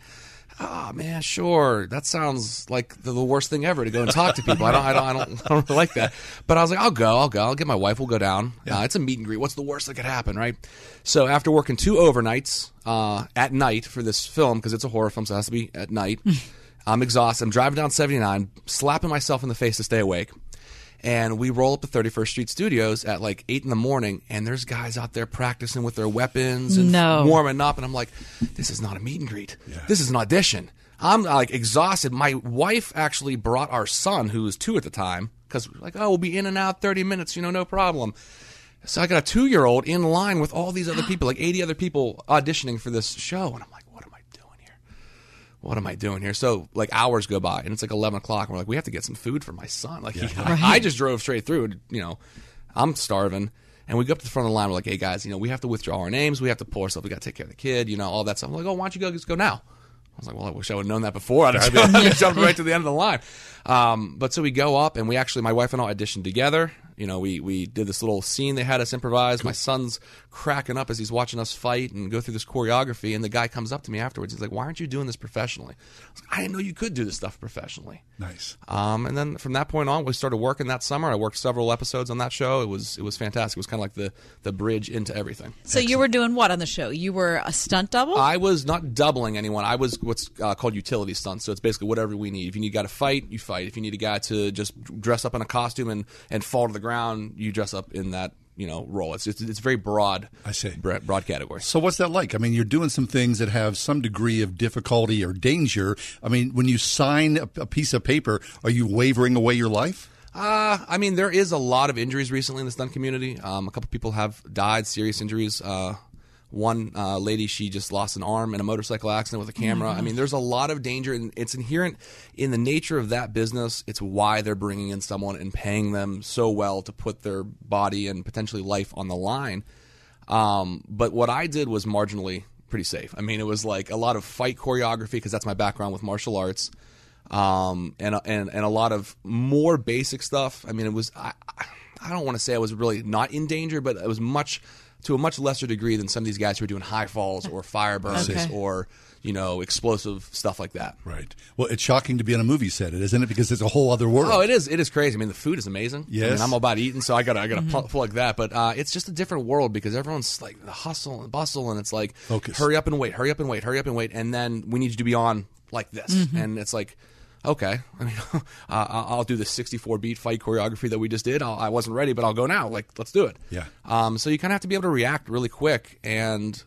Oh man, sure. That sounds like the, the worst thing ever to go and talk to people. I don't, I don't, I don't, I don't really like that. But I was like, I'll go, I'll go. I'll get my wife. We'll go down. Uh, it's a meet and greet. What's the worst that could happen, right? So after working two overnights uh, at night for this film, because it's a horror film, so it has to be at night. I'm exhausted. I'm driving down 79, slapping myself in the face to stay awake. And we roll up to 31st Street Studios at like 8 in the morning, and there's guys out there practicing with their weapons and No. warming up. And I'm like, this is not a meet and greet. This is an audition. I'm like exhausted. My wife actually brought our son, who was two at the time, because we're like, oh, we'll be in and out 30 minutes, you know, no problem. So I got a two year old in line with all these other people, like 80 other people auditioning for this show. And I'm like, what am I doing here? What am I doing here? So like hours go by and it's like 11 o'clock. And we're like, we have to get some food for my son. Like, he, Right. I, I just drove straight through. and, You know, I'm starving. And we go up to the front of the line. We're like, hey guys, you know, we have to withdraw our names. We have to pull ourselves. We got to take care of the kid, you know, all that stuff. I'm like, oh, why don't you go, just go now? I was like, well, I wish I would have known that before. I'd have jumped, jumped right to the end of the line. Um, but so we go up, and we actually, my wife and I auditioned together. You know, we we did this little scene they had us improvise. My son's cracking up as he's watching us fight and go through this choreography. And the guy comes up to me afterwards. He's like, "Why aren't you doing this professionally?" I, was like, I didn't know you could do this stuff professionally. Nice. Um, and then from that point on, we started working that summer. I worked several episodes on that show. It was it was fantastic. It was kind of like the the bridge into everything. So you were doing what on the show? You were a stunt double? I was not doubling anyone. I was what's uh, called utility stunts. So it's basically whatever we need. If you need a guy to fight, you fight. If you need a guy to just dress up in a costume and, and fall to the ground, you dress up in that you know role. It's it's, it's very broad. I see. Broad, broad category. So what's that like? I mean, you're doing some things that have some degree of difficulty or danger. I mean, when you sign a, a piece of paper, are you wavering away your life? Uh, I mean, there is a lot of injuries recently in the stunt community. Um, a couple people have died, serious injuries. Uh, one uh, lady, she just lost an arm in a motorcycle accident with a camera. I mean, there's a lot of danger, and it's inherent in the nature of that business. It's why they're bringing in someone and paying them so well to put their body and potentially life on the line. Um, but what I did was marginally pretty safe. I mean, it was like a lot of fight choreography because that's my background with martial arts, um, and and and a lot of more basic stuff. I mean, it was I, I don't want to say I was really not in danger, but it was much to a much lesser degree than some of these guys who are doing high falls or fire burns Okay. or you know explosive stuff like that. Right. Well, it's shocking to be on a movie set, isn't it? Because it's a whole other world. Oh, it is. It is crazy. I mean, the food is amazing. I Yes. mean, I'm all about eating, so I gotta, I gotta Mhm. plug that. But uh, it's just a different world because everyone's like the hustle and bustle, and it's like, Focus. hurry up and wait, hurry up and wait, hurry up and wait, and then we need you to be on like this, Mhm. and it's like. Okay, I mean, uh, I'll do the 64 beat fight choreography that we just did. I'll, I wasn't ready, but I'll go now. Like, let's do it. Yeah. Um, so you kind of have to be able to react really quick, and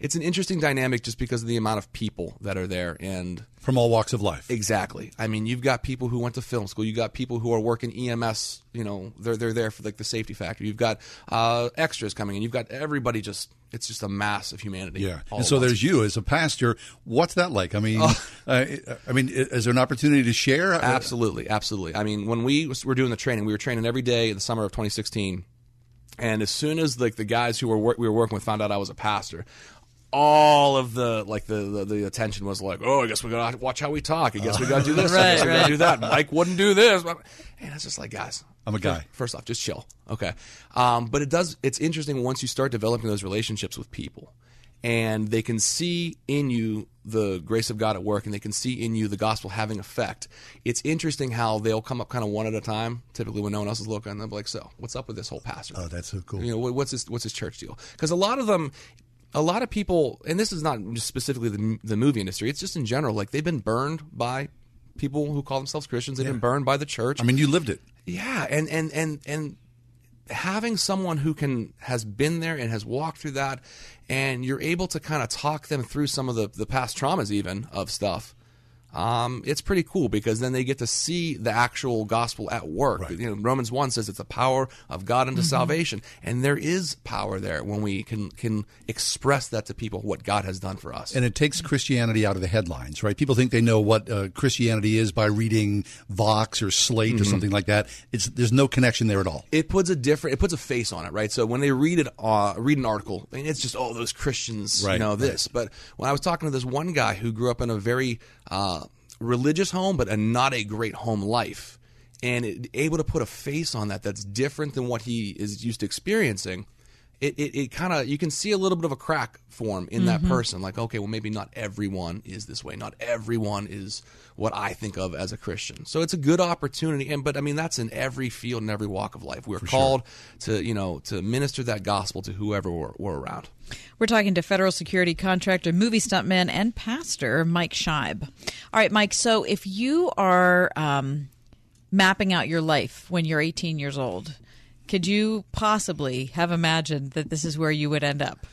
it's an interesting dynamic just because of the amount of people that are there and from all walks of life. Exactly. I mean, you've got people who went to film school. You've got people who are working EMS. You know, they're they're there for like the safety factor. You've got uh, extras coming in. You've got everybody. Just it's just a mass of humanity. Yeah, and so there's you as a pastor. What's that like? I mean, Oh. uh, I mean, is there an opportunity to share? Absolutely, absolutely. I mean, when we were doing the training, we were training every day in the summer of 2016. And as soon as like the guys who were we were working with found out I was a pastor, all of the like the, the the attention was like, oh, I guess we gotta watch how we talk. I guess we gotta do this. I Right, guess we right. gotta do that. Mike wouldn't do this. And it's just like, guys, I'm a guy. First off, just chill. Okay. Um, but it does. It's interesting once you start developing those relationships with people, and they can see in you the grace of God at work, and they can see in you the gospel having effect. It's interesting how they'll come up kind of one at a time. Typically, when no one else is looking, they'll be like, "So, what's up with this whole pastor? Oh, that's so cool. You know, what's his what's his church deal? Because a lot of them." A lot of people, and this is not just specifically the, the movie industry, it's just in general, like they've been burned by people who call themselves Christians. They've been burned by the church. I mean, you lived it. Yeah, and and and and having someone who can has been there and has walked through that, and you're able to kind of talk them through some of the the past traumas even of stuff. Um, it's pretty cool because then they get to see the actual gospel at work. You know, Romans one says it's the power of God unto Mhm. salvation, and there is power there when we can can express that to people what God has done for us. And it takes Christianity out of the headlines, right? People think they know what uh, Christianity is by reading Vox or Slate or Mhm. something like that. It's there's no connection there at all. it puts a different it puts a face on it right so when they read it uh, read an article I mean, it's just oh those christians you Right, know right. this but when i was talking to this one guy who grew up in a very uh, religious home but a not a great home life. And it, able to put a face on that that's different than what he is used to experiencing it, it, it kind of you can see a little bit of a crack form in that Mhm. person like okay well maybe not everyone is this way not everyone is what i think of as a christian so it's a good opportunity and but i mean that's in every field and every walk of life we're sure. called to you know to minister that gospel to whoever we're, we're around We're talking to federal security contractor, movie stuntman, and pastor Mike Scheib. All right, Mike. So if you are um, mapping out your life when you're 18 years old, could you possibly have imagined that this is where you would end up?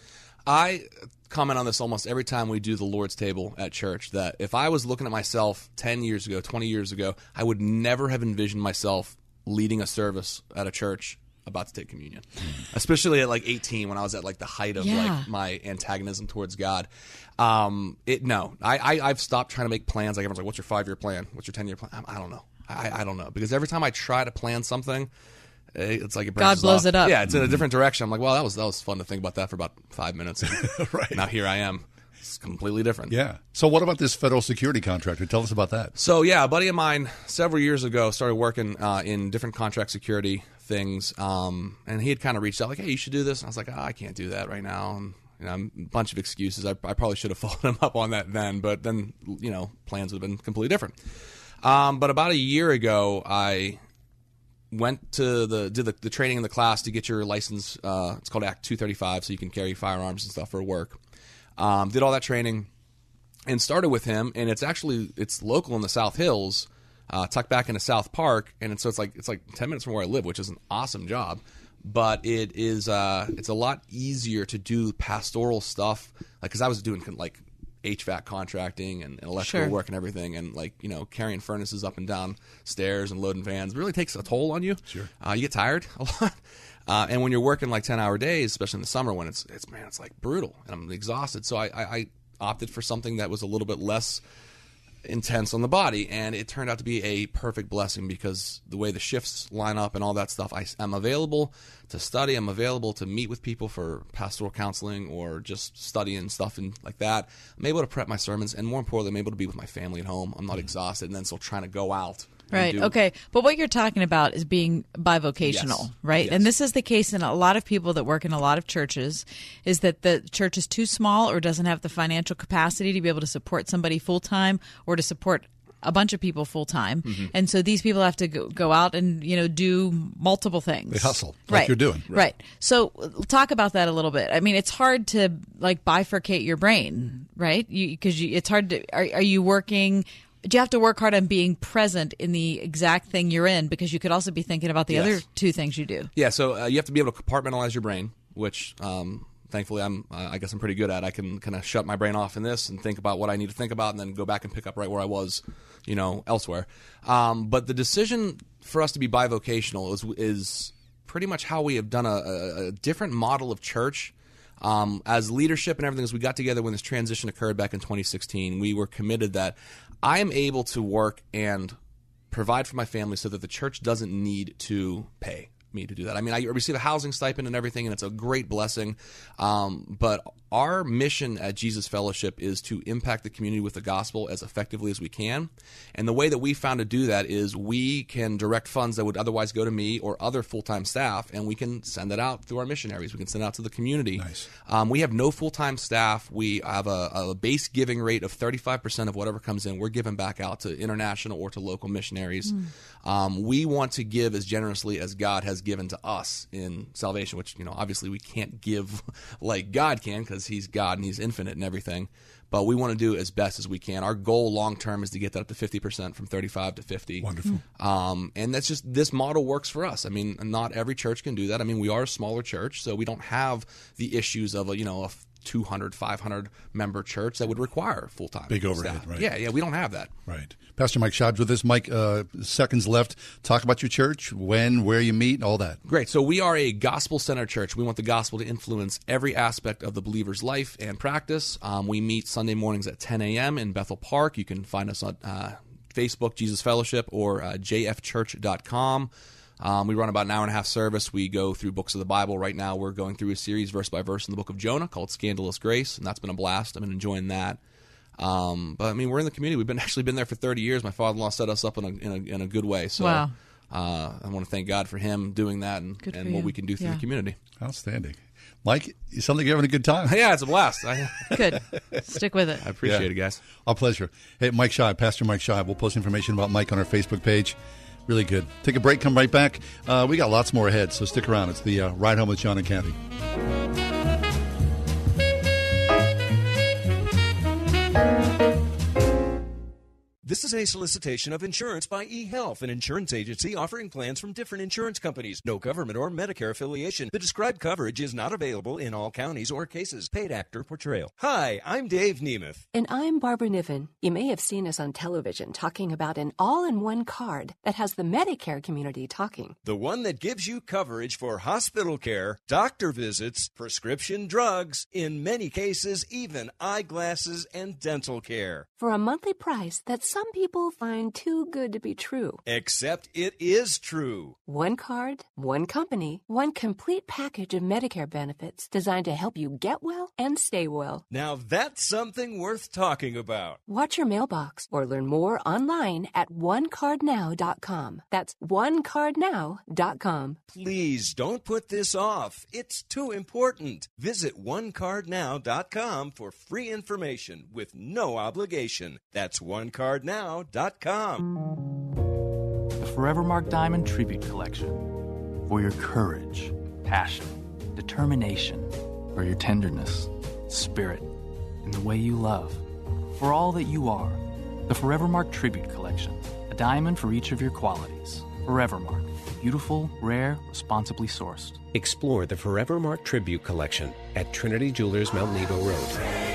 I comment on this almost every time we do the Lord's table at church that if I was looking at myself 10 years ago, 20 years ago, I would never have envisioned myself leading a service at a church about to take communion. Especially at like 18 when I was at like the height of Yeah. like my antagonism towards God. Um, it no, I, I I've stopped trying to make plans. Like everyone's like, "What's your five year plan? What's your ten year plan?" I, I don't know. I, I don't know because every time I try to plan something, it's like it God blows off. it up. Yeah, it's in a different direction. I'm like, well, that was that was fun to think about that for about five minutes. right now, here I am. It's completely different. Yeah. So what about this federal security contractor? Tell us about that. So yeah, a buddy of mine several years ago started working uh, in different contract security things, um, and he had kind of reached out like, "Hey, you should do this." And I was like, oh, "I can't do that right now." And you know, a bunch of excuses. I, I probably should have followed him up on that then, but then you know, plans would have been completely different. Um, but about a year ago, I went to the did the, the training in the class to get your license. Uh, it's called Act 235, so you can carry firearms and stuff for work. Um, did all that training and started with him, and it's actually it's local in the South Hills, uh, tucked back into South Park, and so it's like it's like ten minutes from where I live, which is an awesome job. But it is uh, it's a lot easier to do pastoral stuff, like because I was doing like HVAC contracting and, and electrical Sure. work and everything, and like you know carrying furnaces up and down stairs and loading vans really takes a toll on you. Sure, uh, you get tired a lot. Uh, and when you're working like ten hour days, especially in the summer when it's it's man, it's like brutal, and I'm exhausted. So I, I, I opted for something that was a little bit less intense on the body, and it turned out to be a perfect blessing because the way the shifts line up and all that stuff, I, am available to study. I'm available to meet with people for pastoral counseling or just studying stuff and like that. I'm able to prep my sermons, and more importantly, I'm able to be with my family at home. I'm not mm-hmm. exhausted, and then still trying to go out. Right. Okay. But what you're talking about is being bivocational, Yes. right? Yes. And this is the case in a lot of people that work in a lot of churches is that the church is too small or doesn't have the financial capacity to be able to support somebody full time or to support a bunch of people full time. Mhm. And so these people have to go, go out and, you know, do multiple things. They hustle, like right. you're doing. Right. So uh, talk about that a little bit. I mean, it's hard to like bifurcate your brain, right? Because you, it's hard to, are, are you working, do you have to work hard on being present in the exact thing you're in? Because you could also be thinking about the Yes. other two things you do. Yeah, so uh, you have to be able to compartmentalize your brain, which um, thankfully I'm. Uh, I guess I'm pretty good at. I can kind of shut my brain off in this and think about what I need to think about, and then go back and pick up right where I was, you know, elsewhere. Um, but the decision for us to be bivocational is is pretty much how we have done a, a, a different model of church. Um, as leadership and everything, as we got together when this transition occurred back in 2016, we were committed that I am able to work and provide for my family so that the church doesn't need to pay me to do that. I mean, I receive a housing stipend and everything, and it's a great blessing. Um, but our mission at Jesus Fellowship is to impact the community with the gospel as effectively as we can. And the way that we found to do that is we can direct funds that would otherwise go to me or other full time staff, and we can send it out through our missionaries. We can send it out to the community. Nice. Um, we have no full time staff. We have a, a base giving rate of 35% of whatever comes in. We're giving back out to international or to local missionaries. Mm. Um, we want to give as generously as God has given to us in salvation, which, you know, obviously we can't give like God can because He's God and He's infinite and everything. But we want to do as best as we can. Our goal long term is to get that up to 50% from 35 to 50. Wonderful. Um, and that's just this model works for us. I mean, not every church can do that. I mean, we are a smaller church, so we don't have the issues of a, you know, a 200, 500 member church that would require full time. Big overhead, staff. right. Yeah, yeah, we don't have that. Right. Pastor Mike Schaub's with us. Mike, uh, seconds left. Talk about your church, when, where you meet, all that. Great. So we are a gospel centered church. We want the gospel to influence every aspect of the believer's life and practice. Um, we meet Sunday mornings at 10 a.m. in Bethel Park. You can find us on uh, Facebook, Jesus Fellowship, or uh, jfchurch.com. Um, we run about an hour and a half service. We go through books of the Bible. Right now, we're going through a series verse by verse in the book of Jonah called Scandalous Grace, and that's been a blast. I've been enjoying that. Um, but I mean, we're in the community. We've been actually been there for 30 years. My father-in-law set us up in a in a, in a good way. So Wow. uh, I want to thank God for him doing that and, and what you. we can do through Yeah. the community. Outstanding. Mike, you sound like you're having a good time. Yeah, it's a blast. I, Good. Stick with it. I appreciate it, guys. Our pleasure. Hey, Mike Scheib, Pastor Mike Scheib. We'll post information about Mike on our Facebook page. Really good. Take a break, come right back. Uh, we got lots more ahead, so stick around. It's the uh, Ride Home with John and Kathy. This is a solicitation of insurance by eHealth, an insurance agency offering plans from different insurance companies. No government or Medicare affiliation. The described coverage is not available in all counties or cases. Paid actor portrayal. Hi, I'm Dave Nemeth. And I'm Barbara Niven. You may have seen us on television talking about an all in one card that has the Medicare community talking. The one that gives you coverage for hospital care, doctor visits, prescription drugs, in many cases, even eyeglasses and dental care. For a monthly price that some people find too good to be true. Except it is true. One card, one company, one complete package of Medicare benefits designed to help you get well and stay well. Now that's something worth talking about. Watch your mailbox or learn more online at onecardnow.com. That's onecardnow.com. Please don't put this off. It's too important. Visit onecardnow.com for free information with no obligation. That's onecardnow.com. The Forevermark Diamond Tribute Collection. For your courage, passion, determination, for your tenderness, spirit, and the way you love. For all that you are. The Forevermark Tribute Collection. A diamond for each of your qualities. Forevermark. Beautiful, rare, responsibly sourced. Explore the Forevermark Tribute Collection at Trinity Jewelers Mount Nebo Road.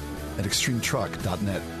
At extremetruck.net.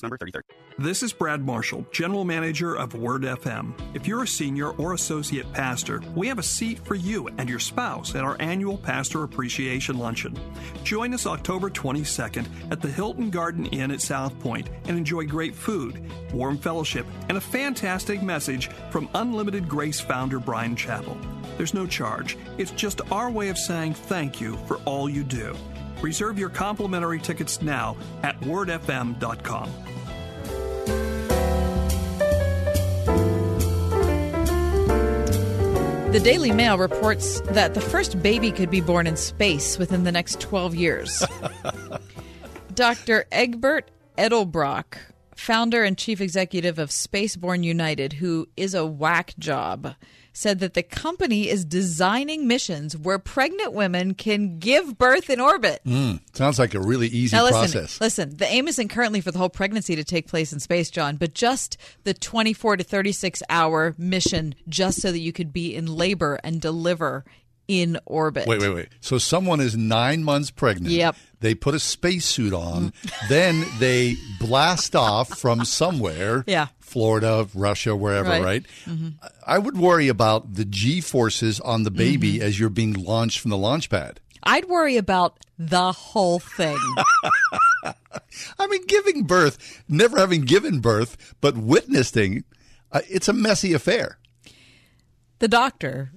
number 3030. This is Brad Marshall, General Manager of Word FM. If you're a senior or associate pastor, we have a seat for you and your spouse at our annual Pastor Appreciation Luncheon. Join us October 22nd at the Hilton Garden Inn at South Point and enjoy great food, warm fellowship, and a fantastic message from Unlimited Grace founder Bryan Chapell. There's no charge. It's just our way of saying thank you for all you do. Reserve your complimentary tickets now at wordfm.com. The Daily Mail reports that the first baby could be born in space within the next 12 years. Dr. Egbert Edelbroek founder and chief executive of SpaceBorn United, who is a whack job, said that the company is designing missions where pregnant women can give birth in orbit. Mm, sounds like a really easy Now, listen, process. listen, the aim isn't currently for the whole pregnancy to take place in space, John, but just the 24 to 36 hour mission just so that you could be in labor and deliver in orbit. Wait, wait, wait. So someone is nine months pregnant. Yep. They put a spacesuit on. then they blast off from somewhere. Yeah. Florida, Russia, wherever, Right. right? Mhm. I would worry about the G forces on the baby Mhm. as you're being launched from the launch pad. I'd worry about the whole thing. I mean, giving birth, never having given birth, but witnessing, uh, it's a messy affair. The doctor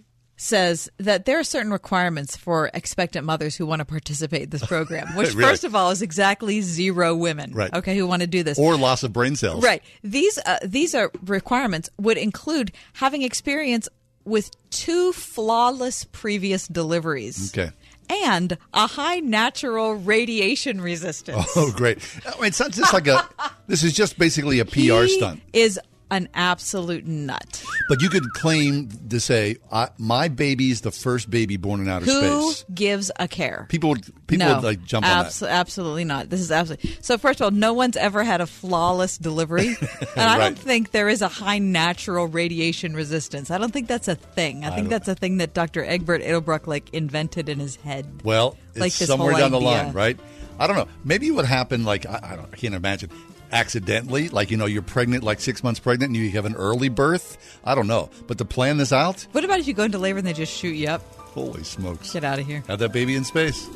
says that there are certain requirements for expectant mothers who want to participate in this program, which, Really? first of all, is exactly zero women. Right. Okay, who want to do this. Or loss of brain cells. Right. These uh, these are requirements would include having experience with two flawless previous deliveries. Okay. And a high natural radiation resistance. Oh, great. I mean, it's not just like a, this is just basically a PR He stunt. Is an absolute nut. But you could claim to say, I, my baby's the first baby born in outer Who space. Who gives a care? People would people no, would like jump on abso- Absolutely not. This is absolutely so. First of all, no one's ever had a flawless delivery, and I Right. don't think there is a high natural radiation resistance. I don't think that's a thing. I, I think that's a thing that Dr. Egbert Edelbroek like invented in his head. that. Well, Like somewhere down the line, right? I don't know. Maybe it would happen like I, I don't. I can't imagine. Accidentally, like you know, you're pregnant, like six months pregnant, and you have an early birth. I don't know, but to plan this out, What about if you go into labor and they just shoot you up? holy smokes! Get out of here. Have that baby in space.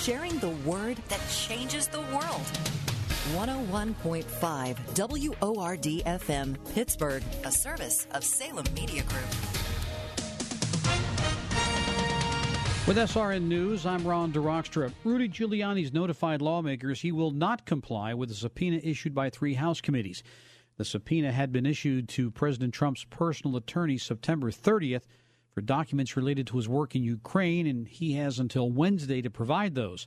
Sharing the word that changes the world. 101.5 WORD FM, Pittsburgh, a service of Salem Media Group. With SRN News, I'm Ron DeRockstra. Rudy Giuliani's notified lawmakers he will not comply with a subpoena issued by three House committees. The subpoena had been issued to President Trump's personal attorney September 30th for documents related to his work in Ukraine, and he has until Wednesday to provide those.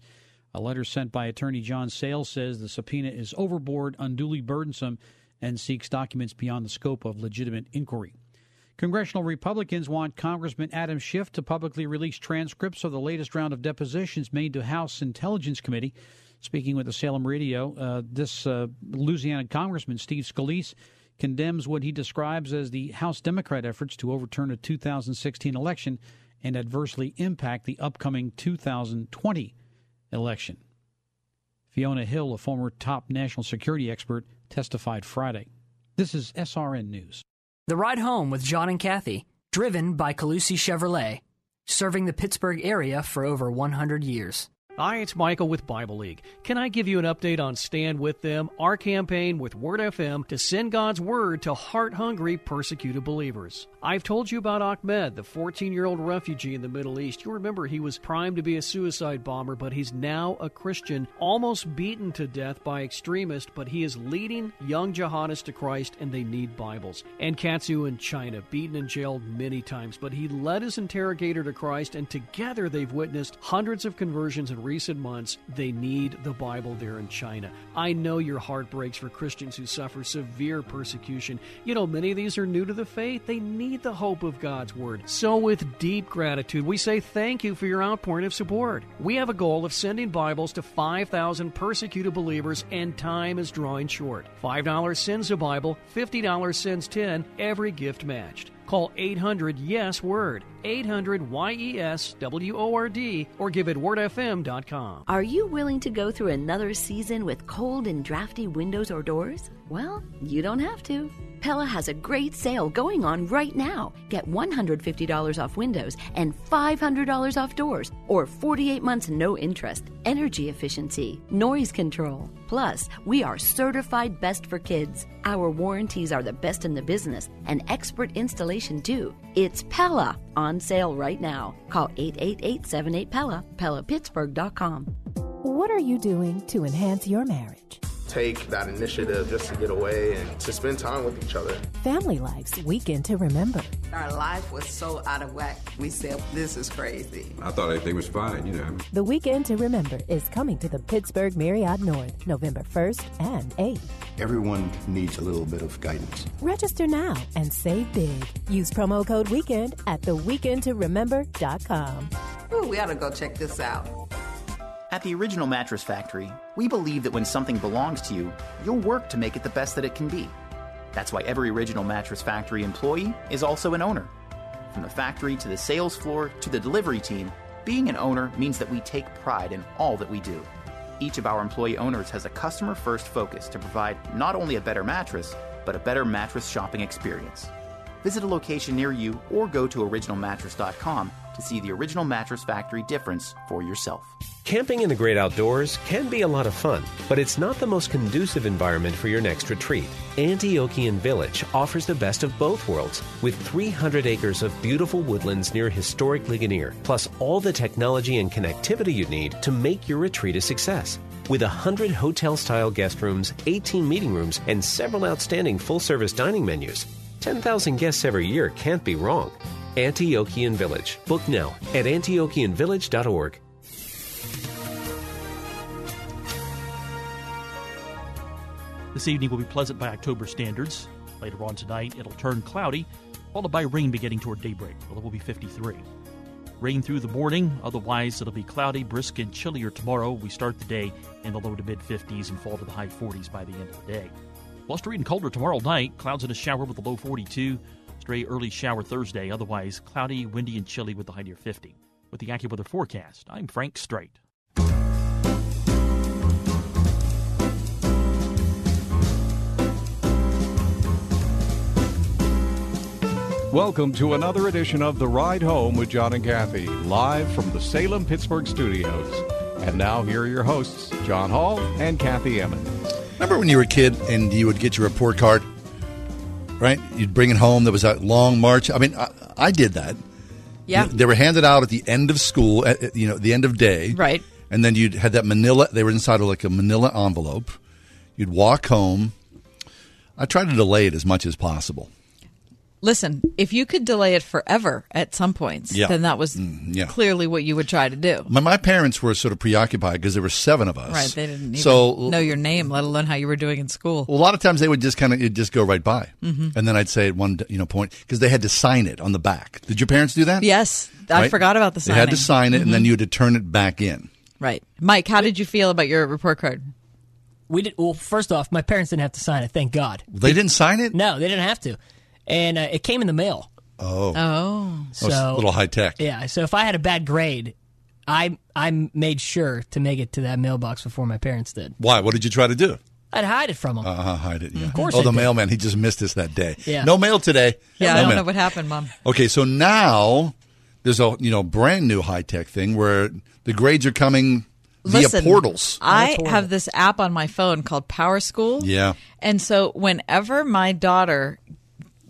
A letter sent by Attorney John Sales says the subpoena is overboard, unduly burdensome, and seeks documents beyond the scope of legitimate inquiry. Congressional Republicans want Congressman Adam Schiff to publicly release transcripts of the latest round of depositions made to House Intelligence Committee. Speaking with the Salem Radio, uh, this uh, Louisiana Congressman, Steve Scalise, condemns what he describes as the House Democrat efforts to overturn a 2016 election and adversely impact the upcoming 2020 election. Fiona Hill, a former top national security expert, testified Friday. This is SRN News. The Ride Home with John and Kathy, driven by Colussy Chevrolet, serving the Pittsburgh area for over 100 years. Hi, it's Michael with Bible League. Can I give you an update on Stand With Them, our campaign with Word FM to send God's Word to heart hungry, persecuted believers? I've told you about Ahmed, the 14 year old refugee in the Middle East. You remember he was primed to be a suicide bomber, but he's now a Christian, almost beaten to death by extremists, but he is leading young jihadists to Christ and they need Bibles. And Katsu in China, beaten and jailed many times, but he led his interrogator to Christ, and together they've witnessed hundreds of conversions recent months. They need the Bible there in China. I know your heart breaks for Christians who suffer severe persecution. You know, many of these are new to the faith. They need the hope of God's Word. So, with deep gratitude, we say thank you for your outpouring of support. We have a goal of sending Bibles to 5,000 persecuted believers, and time is drawing short. $5 sends a Bible, $50 sends 10, every gift matched. Call 800 Yes Word, 800 Y E S W O R D, or give it wordfm.com. Are you willing to go through another season with cold and drafty windows or doors? Well, you don't have to. Pella has a great sale going on right now. Get $150 off windows and $500 off doors, or 48 months no interest, energy efficiency, noise control. Plus, we are certified best for kids. Our warranties are the best in the business, and expert installation too. It's Pella on sale right now. Call 888 78 Pella, PellaPittsburgh.com. What are you doing to enhance your marriage? Take that initiative just to get away and to spend time with each other. Family Life's Weekend to Remember. Our life was so out of whack. We said, this is crazy. I thought everything was fine, you know. The Weekend to Remember is coming to the Pittsburgh Marriott North November 1st and 8th. Everyone needs a little bit of guidance. Register now and save big. Use promo code WEEKEND at theweekendtoremember.com. Ooh, we ought to go check this out. At the Original Mattress Factory, we believe that when something belongs to you, you'll work to make it the best that it can be. That's why every Original Mattress Factory employee is also an owner. From the factory to the sales floor to the delivery team, being an owner means that we take pride in all that we do. Each of our employee owners has a customer first focus to provide not only a better mattress, but a better mattress shopping experience. Visit a location near you or go to originalmattress.com to see the Original Mattress Factory difference for yourself. Camping in the great outdoors can be a lot of fun, but it's not the most conducive environment for your next retreat. Antiochian Village offers the best of both worlds with 300 acres of beautiful woodlands near historic Ligonier, plus all the technology and connectivity you need to make your retreat a success. With 100 hotel style guest rooms, 18 meeting rooms, and several outstanding full service dining menus, 10,000 guests every year can't be wrong. Antiochian Village. Book now at antiochianvillage.org. This evening will be pleasant by October standards. Later on tonight, it'll turn cloudy, followed by rain beginning toward daybreak. Well, it will be 53. Rain through the morning, otherwise, it'll be cloudy, brisk, and chillier tomorrow. We start the day in the low to mid 50s and fall to the high 40s by the end of the day. Blustery and colder tomorrow night, clouds and a shower with a low 42. Stray early shower Thursday, otherwise cloudy, windy, and chilly with a high near 50. With the AccuWeather forecast, I'm Frank Strait. Welcome to another edition of The Ride Home with John and Kathy, live from the Salem Pittsburgh studios. And now, here are your hosts, John Hall and Kathy Emmons. Remember when you were a kid and you would get your report card, right? You'd bring it home. There was that long march. I mean, I, I did that. Yeah. They were handed out at the end of school, at, at, you know, the end of day. Right. And then you'd had that manila, they were inside of like a manila envelope. You'd walk home. I tried to delay it as much as possible. Listen, if you could delay it forever at some points, Yeah. then that was Mm, yeah. clearly what you would try to do. My, my parents were sort of preoccupied because there were seven of us. Right. They didn't even so know your name, let alone how you were doing in school. a lot of times they would just kind of just go right by, Mhm. and then I'd say at one you know point because they had to sign it on the back. Did your parents do that? Yes. I Right? forgot about the sign. They had to sign it, and then Mhm. you had to turn it back in. Right. Mike, how did you feel about your report card? We did. Well, first off, my parents didn't have to sign it. Thank God. They didn't sign it. No, they didn't have to, and uh, it came in the mail. Oh. Oh. So a little high tech. Yeah. So if I had a bad grade, I I made sure to make it to that mailbox before my parents did. Why? What did you try to do? I'd hide it from them. Uh. Hide it. Yeah. Of course Oh, I the did. mailman. He just missed us that day. Yeah. No mail today. Yeah, No I don't mail. know what happened, Mom. Okay, so now there's a you know brand new high tech thing where the grades are coming via Listen, portals. I have this app on my phone called Power School. Yeah. And so whenever my daughter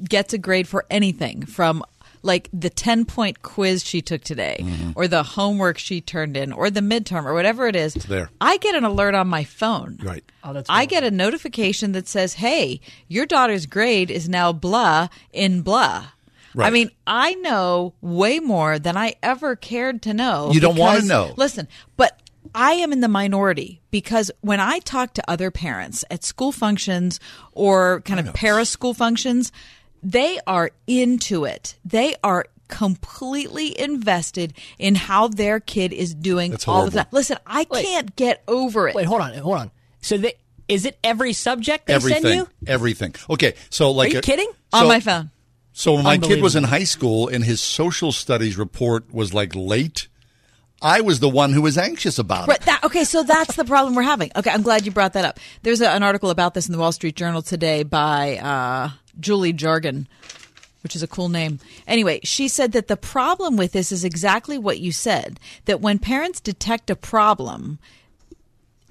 gets a grade for anything from like the 10 point quiz she took today Mm-hmm. or the homework she turned in or the midterm or whatever it is, there. I get an alert on my phone. Right. Oh, that's I get a notification that says, "Hey, your daughter's grade is now blah in blah." Right. I mean, I know way more than I ever cared to know. You don't wanna know. Listen, but I am in the minority because when I talk to other parents at school functions or kind of para school functions, they are into it. They are completely invested in how their kid is doing That's all the time. Listen, I can't get over it. Wait, hold on, hold on. So they, is it every subject they everything. send you? Everything. Okay, so like Are you a- kidding? on my phone. So when my kid was in high school and his social studies report was like late, I was the one who was anxious about Right, it. that, okay, so that's the problem we're having. Okay, I'm glad you brought that up. There's a, an article about this in the Wall Street Journal today by uh, Julie Jargon, which is a cool name. Anyway, she said that the problem with this is exactly what you said that when parents detect a problem,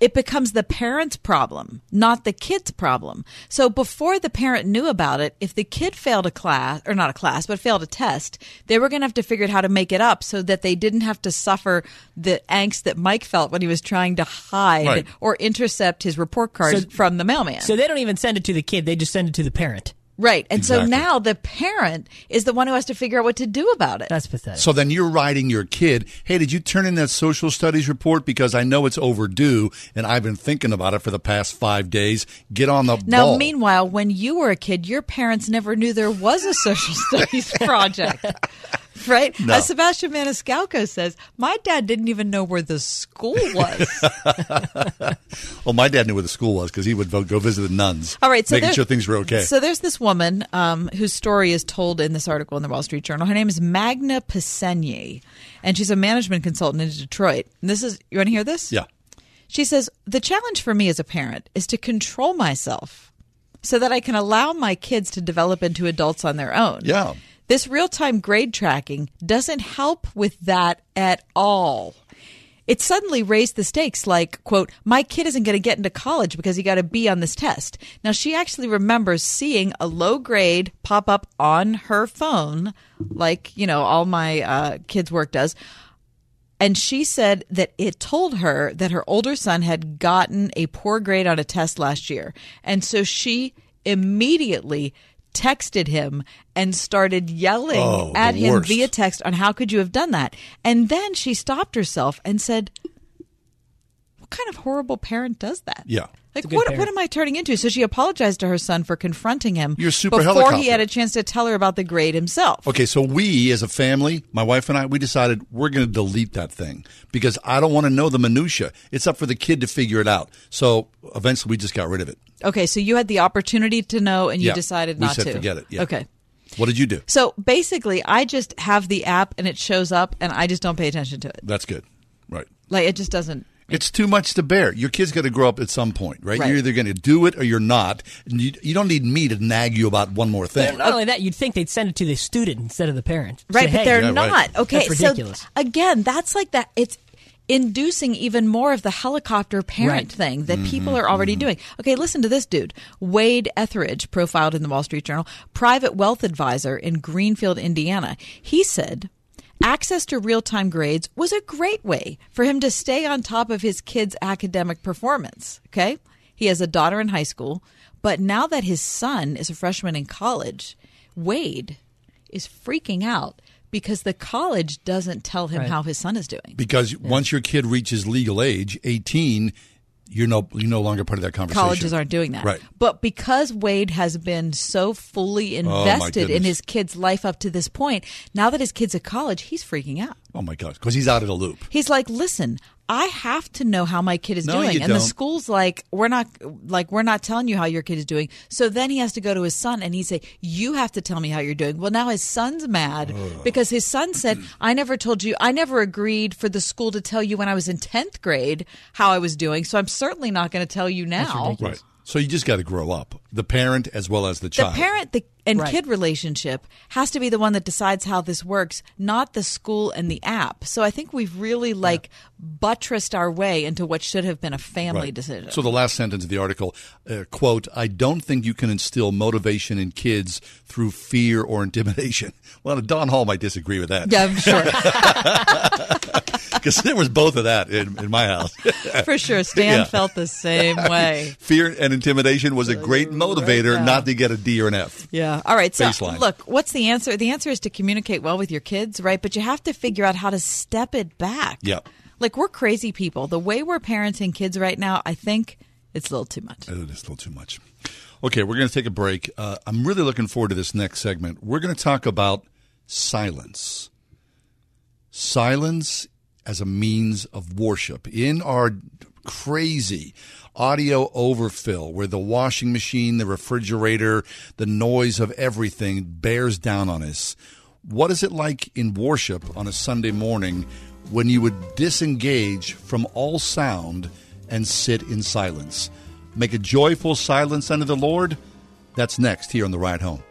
it becomes the parent's problem, not the kid's problem. So before the parent knew about it, if the kid failed a class, or not a class, but failed a test, they were going to have to figure out how to make it up so that they didn't have to suffer the angst that Mike felt when he was trying to hide Right. or intercept his report card So- from the mailman. So they don't even send it to the kid; they just send it to the parent. Right. And so now the parent is the one who has to figure out what to do about it. That's pathetic. So then you're writing your kid, hey, did you turn in that social studies report? Because I know it's overdue and I've been thinking about it for the past five days. Get on the Now, ball. meanwhile, when you were a kid, your parents never knew there was a social studies project. Right? No. As Sebastian Maniscalco says, my dad didn't even know where the school was. well, my dad knew where the school was because he would go visit the nuns. All right, so making there- sure things were okay. So there's this woman um, whose story is told in this article in the Wall Street Journal. Her name is Magna Pissenyi, and she's a management consultant in Detroit. And this is you want to hear this? yeah. She says, The challenge for me as a parent is to control myself so that I can allow my kids to develop into adults on their own. Yeah. This real time grade tracking doesn't help with that at all. It suddenly raised the stakes like, quote, my kid isn't going to get into college because he got a B on this test. Now, she actually remembers seeing a low grade pop up on her phone, like, you know, all my uh, kids' work does. And she said that it told her that her older son had gotten a poor grade on a test last year. And so she immediately texted him and started yelling Oh, at him worst. via text on how could you have done that. And then she stopped herself and said, What kind of horrible parent does that? Yeah. Like what parent. what am I turning into? So she apologized to her son for confronting him You're super before helicopter. he had a chance to tell her about the grade himself. Okay, so we as a family, my wife and I, we decided we're going to delete that thing because I don't want to know the minutia. It's up for the kid to figure it out. So eventually, we just got rid of it. Okay, so you had the opportunity to know and you Yeah, decided we not said to. forget it, yeah. Okay. What did you do? So basically, I just have the app and it shows up, and I just don't pay attention to it. That's good. Right. Like it just doesn't. It's too much to bear. Your kid's got to grow up at some point, right? Right. You're either going to do it or you're not. And you, you don't need me to nag you about one more thing. Not only that, you'd think they'd send it to the student instead of the parent. Right, Say, but "Hey, they're Yeah, right. not. Okay, That's so again, that's like that. It's inducing even more of the helicopter parent Right. thing that people Mm-hmm, are already doing. Okay, listen to this dude. Wade Etheridge, profiled in the Wall Street Journal, private wealth advisor in Greenfield, Indiana. He said access to real time grades was a great way for him to stay on top of his kids' academic performance. Okay? He has a daughter in high school, but now that his son is a freshman in college, Wade is freaking out because the college doesn't tell him Right. how his son is doing. Because once your kid reaches legal age, 18, you're no you're no longer part of that conversation. Colleges aren't doing that. Right. But because Wade has been so fully Oh, invested in his kid's life up to this point, now that his kid's at college, he's freaking out. Oh my gosh, because he's out of the loop. He's like, listen, I have to know how my kid is No, doing. you and the don't. school's like, we're not like we're not telling you how your kid is doing. So then he has to go to his son and he say, You have to tell me how you're doing. Well now his son's mad because his son said, I never told you I never agreed for the school to tell you when I was in tenth grade how I was doing. So I'm certainly not going to tell you now. Right. So you just got to grow up, the parent as well as the child. The parent the, and Right. kid relationship has to be the one that decides how this works, not the school and the app. So I think we've really like buttressed our way into what should have been a family Right. decision. So the last sentence of the article, uh, quote, I don't think you can instill motivation in kids through fear or intimidation. Well, Don Hall might disagree with that. yeah, I'm sure. Because there was both of that in, in my house. For sure. Stan Yeah. felt the same way. Fear and intimidation was a great motivator now. not to get a D or an F. Yeah. All right. So, Baseline. look, what's the answer? The answer is to communicate well with your kids, right? But you have to figure out how to step it back. Yeah. Like, we're crazy people. The way we're parenting kids right now, I think it's a little too much. It is a little too much. Okay, we're going to take a break. Uh, I'm really looking forward to this next segment. We're going to talk about silence. Silence as a means of worship. In our crazy audio overfill, where the washing machine, the refrigerator, the noise of everything bears down on us, what is it like in worship on a Sunday morning when you would disengage from all sound and sit in silence? Make a joyful silence unto the Lord? That's next here on the ride home.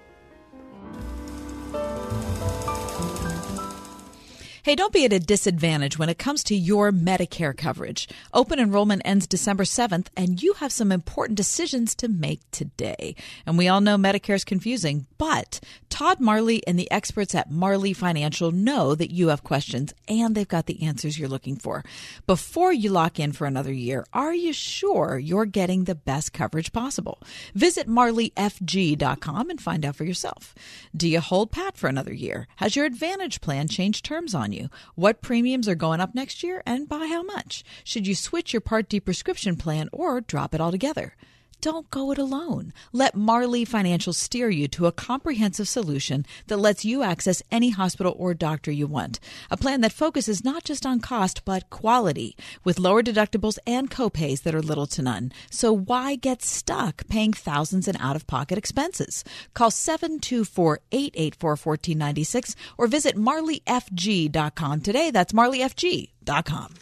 Hey, don't be at a disadvantage when it comes to your Medicare coverage. Open enrollment ends December 7th, and you have some important decisions to make today. And we all know Medicare is confusing, but Todd Marley and the experts at Marley Financial know that you have questions and they've got the answers you're looking for. Before you lock in for another year, are you sure you're getting the best coverage possible? Visit marleyfg.com and find out for yourself. Do you hold pat for another year? Has your Advantage plan changed terms on you? What premiums are going up next year and by how much? Should you switch your Part D prescription plan or drop it altogether? Don't go it alone. Let Marley Financial steer you to a comprehensive solution that lets you access any hospital or doctor you want. A plan that focuses not just on cost, but quality, with lower deductibles and copays that are little to none. So why get stuck paying thousands in out of pocket expenses? Call 724 884 1496 or visit marleyfg.com today. That's marleyfg.com.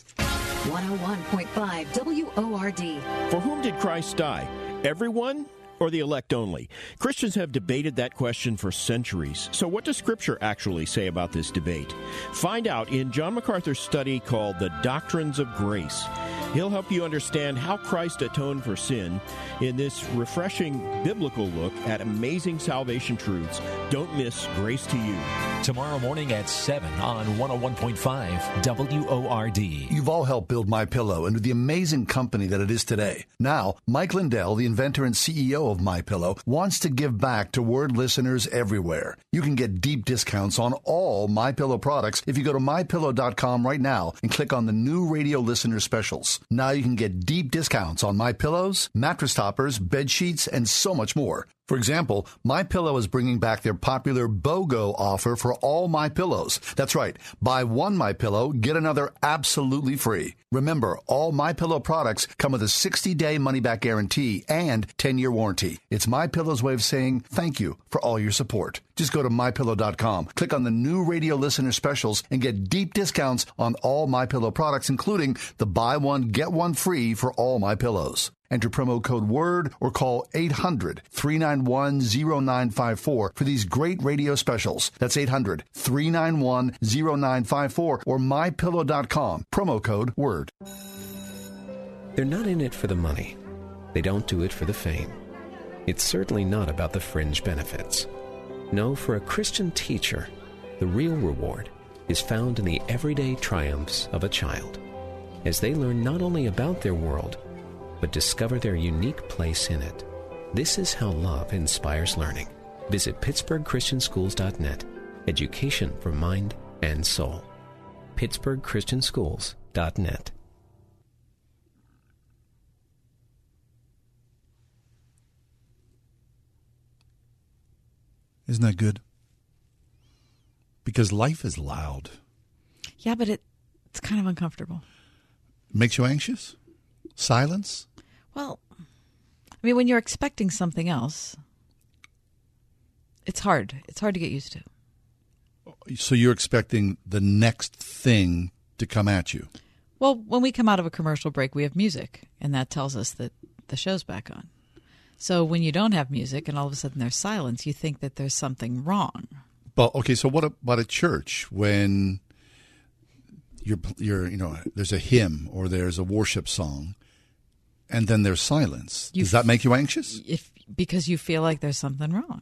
101.5 WORD. For whom did Christ die? Everyone? Or the elect only? Christians have debated that question for centuries. So, what does Scripture actually say about this debate? Find out in John MacArthur's study called The Doctrines of Grace. He'll help you understand how Christ atoned for sin in this refreshing biblical look at amazing salvation truths. Don't miss Grace to You. Tomorrow morning at 7 on 101.5 WORD. You've all helped build My Pillow into the amazing company that it is today. Now, Mike Lindell, the inventor and CEO of My Pillow, wants to give back to word listeners everywhere. You can get deep discounts on all My Pillow products if you go to mypillow.com right now and click on the new radio listener specials. Now you can get deep discounts on My Pillows, mattress toppers, bed sheets, and so much more. For example, My Pillow is bringing back their popular BOGO offer for all My Pillows. That's right. Buy one My Pillow, get another absolutely free. Remember, all My Pillow products come with a 60-day money-back guarantee and 10-year warranty. It's My Pillow's way of saying thank you for all your support. Just go to mypillow.com, click on the new radio listener specials and get deep discounts on all My Pillow products including the buy one get one free for all My Pillows. Enter promo code WORD or call 800 391 0954 for these great radio specials. That's 800 391 0954 or mypillow.com. Promo code WORD. They're not in it for the money. They don't do it for the fame. It's certainly not about the fringe benefits. No, for a Christian teacher, the real reward is found in the everyday triumphs of a child as they learn not only about their world, but discover their unique place in it. This is how love inspires learning. Visit PittsburghChristianSchools.net. Education for mind and soul. PittsburghChristianSchools.net. Isn't that good? Because life is loud. Yeah, but it, it's kind of uncomfortable. Makes you anxious? Silence? Well, I mean, when you're expecting something else, it's hard. It's hard to get used to. So you're expecting the next thing to come at you. Well, when we come out of a commercial break, we have music, and that tells us that the show's back on. So when you don't have music and all of a sudden there's silence, you think that there's something wrong. But okay, so what about a church when you're you're you know there's a hymn or there's a worship song, and then there's silence? You Does that make you anxious? If because you feel like there's something wrong.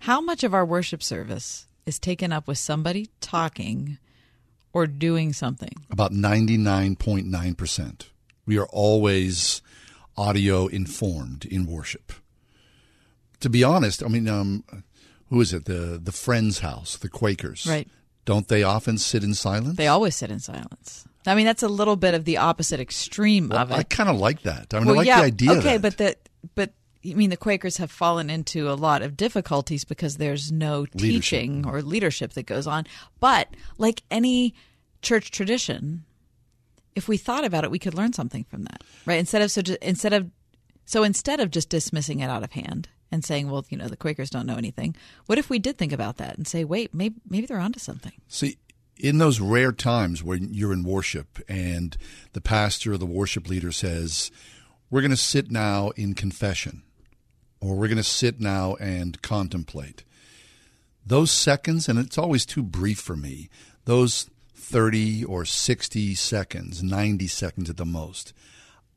How much of our worship service is taken up with somebody talking or doing something? About ninety nine point nine percent. We are always audio informed in worship. To be honest, I mean, um, who is it? The the Friends House, the Quakers, Right. Don't they often sit in silence? They always sit in silence. I mean, that's a little bit of the opposite extreme Well, of it. I kind of like that. I mean, well, I like yeah, the idea. Okay, but that, but I mean, the Quakers have fallen into a lot of difficulties because there's no teaching or leadership that goes on. But like any church tradition, if we thought about it, we could learn something from that, right? Instead of so ju- instead of so instead of just dismissing it out of hand and saying, well, you know, the Quakers don't know anything. What if we did think about that and say, wait, maybe maybe they're onto something? See, in those rare times when you're in worship and the pastor or the worship leader says, We're going to sit now in confession, or we're going to sit now and contemplate. Those seconds, and it's always too brief for me, those 30 or 60 seconds, 90 seconds at the most.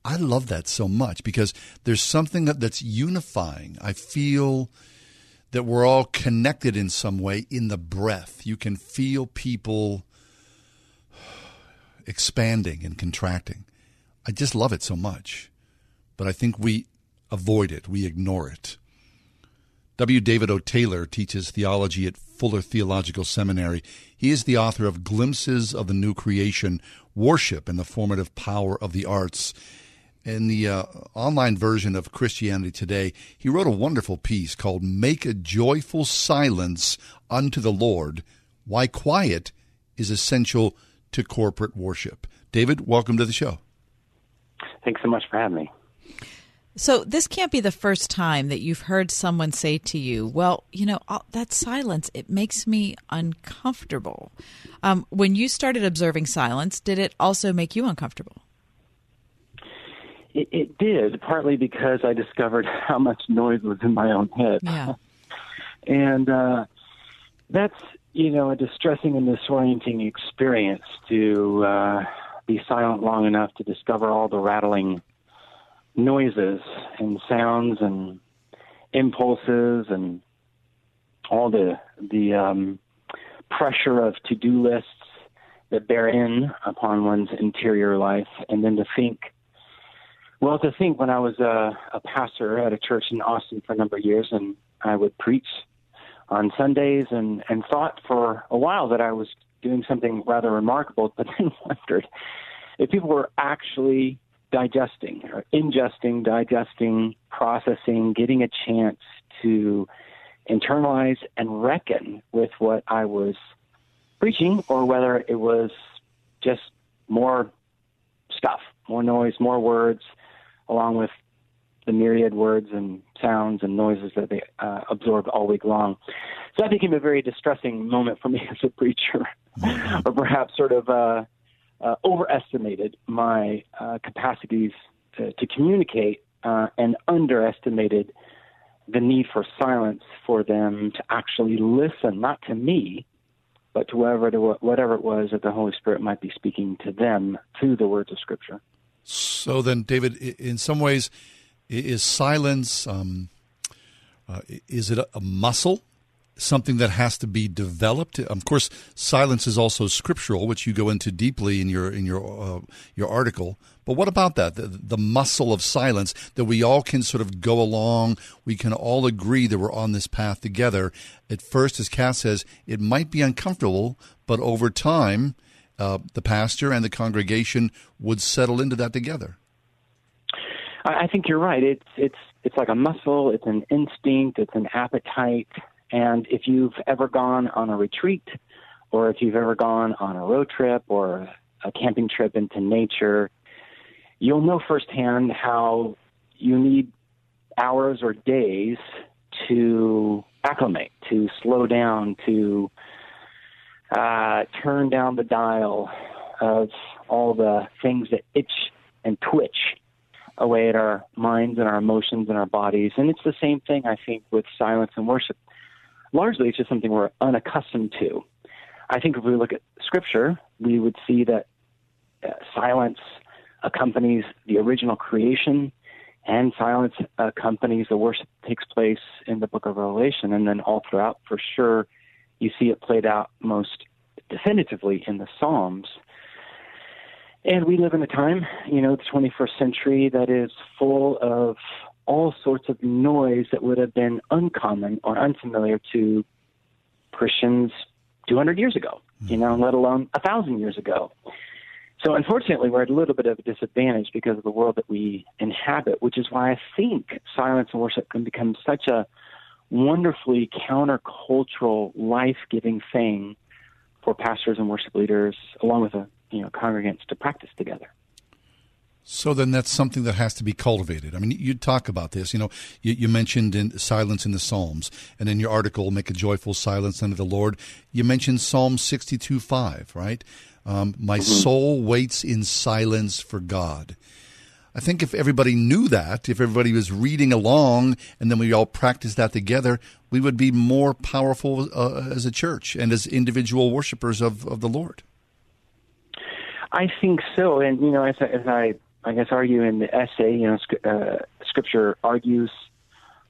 I love that so much because there's something that's unifying. I feel that we're all connected in some way in the breath. You can feel people expanding and contracting. I just love it so much. But I think we avoid it, we ignore it. W. David O. Taylor teaches theology at Fuller Theological Seminary. He is the author of Glimpses of the New Creation Worship and the Formative Power of the Arts. In the uh, online version of Christianity Today, he wrote a wonderful piece called Make a Joyful Silence Unto the Lord Why Quiet is Essential to Corporate Worship. David, welcome to the show. Thanks so much for having me. So, this can't be the first time that you've heard someone say to you, Well, you know, that silence, it makes me uncomfortable. Um, when you started observing silence, did it also make you uncomfortable? It, it did, partly because I discovered how much noise was in my own head. Yeah. and uh, that's, you know, a distressing and disorienting experience to uh, be silent long enough to discover all the rattling noises and sounds and impulses and all the the um, pressure of to do lists that bear in upon one's interior life, and then to think. Well, to think when I was a, a pastor at a church in Austin for a number of years, and I would preach on Sundays, and and thought for a while that I was doing something rather remarkable, but then wondered if people were actually digesting or ingesting, digesting, processing, getting a chance to internalize and reckon with what I was preaching, or whether it was just more stuff, more noise, more words, along with the myriad words and sounds and noises that they uh, absorbed all week long. So that became a very distressing moment for me as a preacher, or perhaps sort of. Uh, uh, overestimated my uh, capacities to, to communicate uh, and underestimated the need for silence for them to actually listen, not to me, but to whatever, to whatever it was that the Holy Spirit might be speaking to them through the words of Scripture. So then, David, in some ways, is silence um, uh, is it a, muscle something that has to be developed. Of course, silence is also scriptural, which you go into deeply in your in your uh, your article. But what about that? The, the, muscle of silence that we all can sort of go along. We can all agree that we're on this path together. At first, as Kath says, it might be uncomfortable, but over time, uh, the pastor and the congregation would settle into that together. I think you're right. It's it's it's like a muscle. It's an instinct. It's an appetite. And if you've ever gone on a retreat, or if you've ever gone on a road trip or a camping trip into nature, you'll know firsthand how you need hours or days to acclimate, to slow down, to uh, turn down the dial of all the things that itch and twitch away at our minds and our emotions and our bodies. And it's the same thing, I think, with silence and worship largely it's just something we're unaccustomed to. I think if we look at scripture, we would see that uh, silence accompanies the original creation, and silence accompanies the worship that takes place in the book of Revelation. And then all throughout, for sure, you see it played out most definitively in the Psalms. And we live in a time, you know, the 21st century that is full of all sorts of noise that would have been uncommon or unfamiliar to Christians 200 years ago, you know, let alone a thousand years ago. So unfortunately, we're at a little bit of a disadvantage because of the world that we inhabit, which is why I think silence and worship can become such a wonderfully countercultural, life-giving thing for pastors and worship leaders, along with the you know congregants, to practice together. So then that's something that has to be cultivated. I mean, you talk about this. You know, you, you, mentioned in silence in the Psalms, and in your article, "Make a Joyful Silence Unto the Lord," you mentioned Psalm sixty-two five, right? Um, My mm-hmm. soul waits in silence for God. I think if everybody knew that, if everybody was reading along, and then we all practiced that together, we would be more powerful uh, as a church and as individual worshipers of, of the Lord. I think so, and you know, as, I- as I I guess argue in the essay, you know, uh, Scripture argues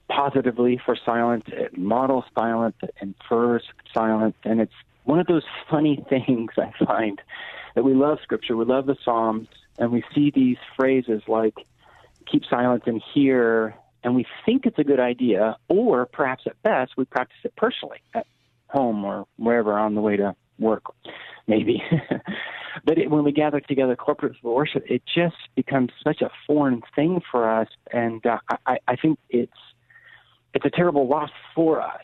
positively for silence, it models silence, it infers silence, and it's one of those funny things I find that we love Scripture, we love the Psalms, and we see these phrases like "keep silence" and "hear," and we think it's a good idea, or perhaps at best we practice it personally at home or wherever on the way to work, maybe. but it, when we gather together corporate worship, it just becomes such a foreign thing for us, and uh, I, I think it's it's a terrible loss for us.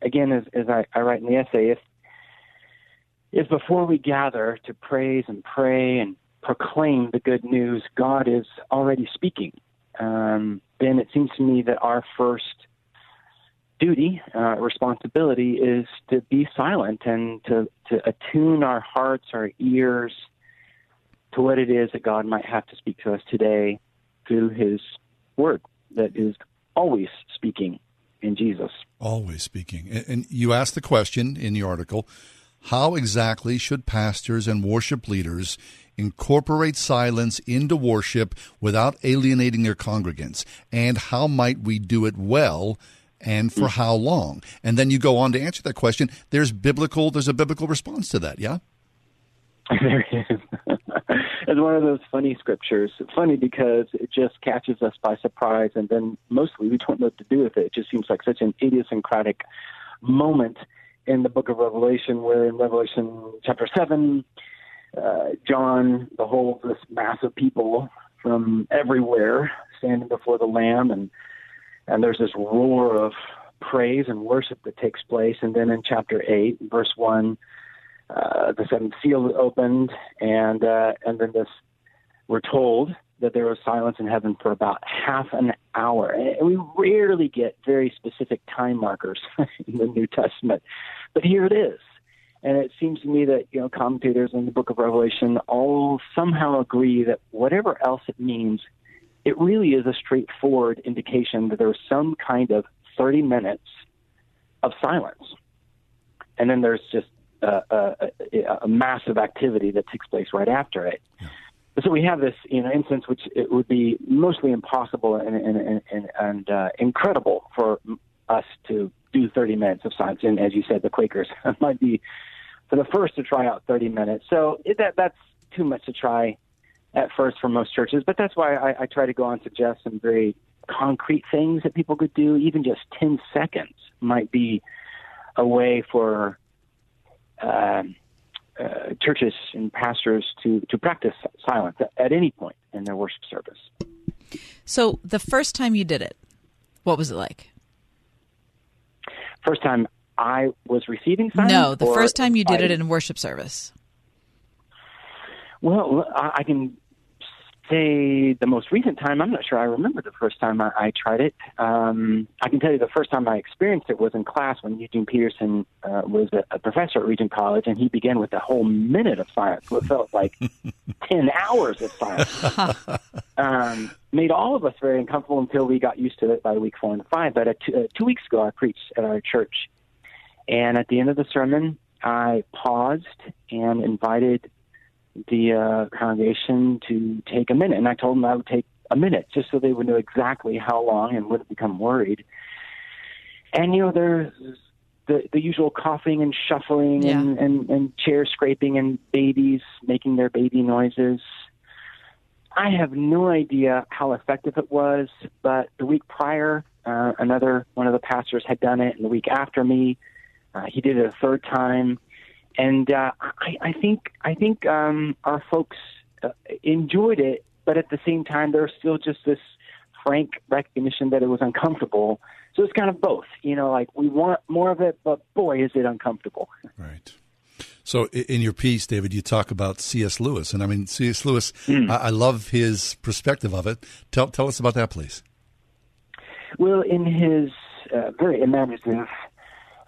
Again, as, as I, I write in the essay, if if before we gather to praise and pray and proclaim the good news, God is already speaking, um, then it seems to me that our first duty, uh, responsibility, is to be silent and to, to attune our hearts, our ears to what it is that God might have to speak to us today through His Word that is always speaking in Jesus. Always speaking. And, and you asked the question in the article how exactly should pastors and worship leaders incorporate silence into worship without alienating their congregants? And how might we do it well? And for mm. how long? And then you go on to answer that question. There's biblical. There's a biblical response to that. Yeah. there is. it's one of those funny scriptures. Funny because it just catches us by surprise, and then mostly we don't know what to do with it. It just seems like such an idiosyncratic moment in the book of Revelation, where in Revelation chapter 7, uh, John beholds this mass of people from everywhere standing before the Lamb, and and there's this roar of praise and worship that takes place. And then in chapter 8, verse 1, uh, the seventh seal is opened, and uh, and then this we're told that there was silence in heaven for about half an hour. And we rarely get very specific time markers in the New Testament, but here it is. And it seems to me that you know commentators in the Book of Revelation all somehow agree that whatever else it means, it really is a straightforward indication that there's some kind of 30 minutes of silence, and then there's just a, a, a massive activity that takes place right after it. So we have this, you know, instance which it would be mostly impossible and and and, and uh, incredible for us to do 30 minutes of silence. And as you said, the Quakers might be for the first to try out 30 minutes. So it, that that's too much to try at first for most churches. But that's why I, I try to go on suggest some very concrete things that people could do. Even just 10 seconds might be a way for um, uh, churches and pastors to, to practice silence at, at any point in their worship service. So the first time you did it, what was it like? First time I was receiving silence? No, the first time you did I- it in worship service. Well, I I can say the most recent time. I'm not sure I remember the first time I, I tried it. Um, I can tell you the first time I experienced it was in class when Eugene Peterson uh, was a, a professor at Regent College, and he began with a whole minute of silence. What felt like ten hours of silence. um, made all of us very uncomfortable until we got used to it by week four and five. But uh, two, uh, two weeks ago, I preached at our church, and at the end of the sermon, I paused and invited the uh, congregation to take a minute, and I told them I would take a minute just so they would know exactly how long and wouldn't become worried. And you know, there's the the usual coughing and shuffling and, and and chair scraping and babies making their baby noises. I have no idea how effective it was, but the week prior, uh, another one of the pastors had done it, and the week after me, uh, he did it a third time, and uh, I, I think I think um, our folks uh, enjoyed it, but at the same time, there's still just this frank recognition that it was uncomfortable. So it's kind of both, you know, like we want more of it, but boy, is it uncomfortable. Right. So in your piece, David, you talk about C.S. Lewis, and I mean C.S. Lewis. I, I love his perspective of it. Tell tell us about that, please. Well, in his uh, very imaginative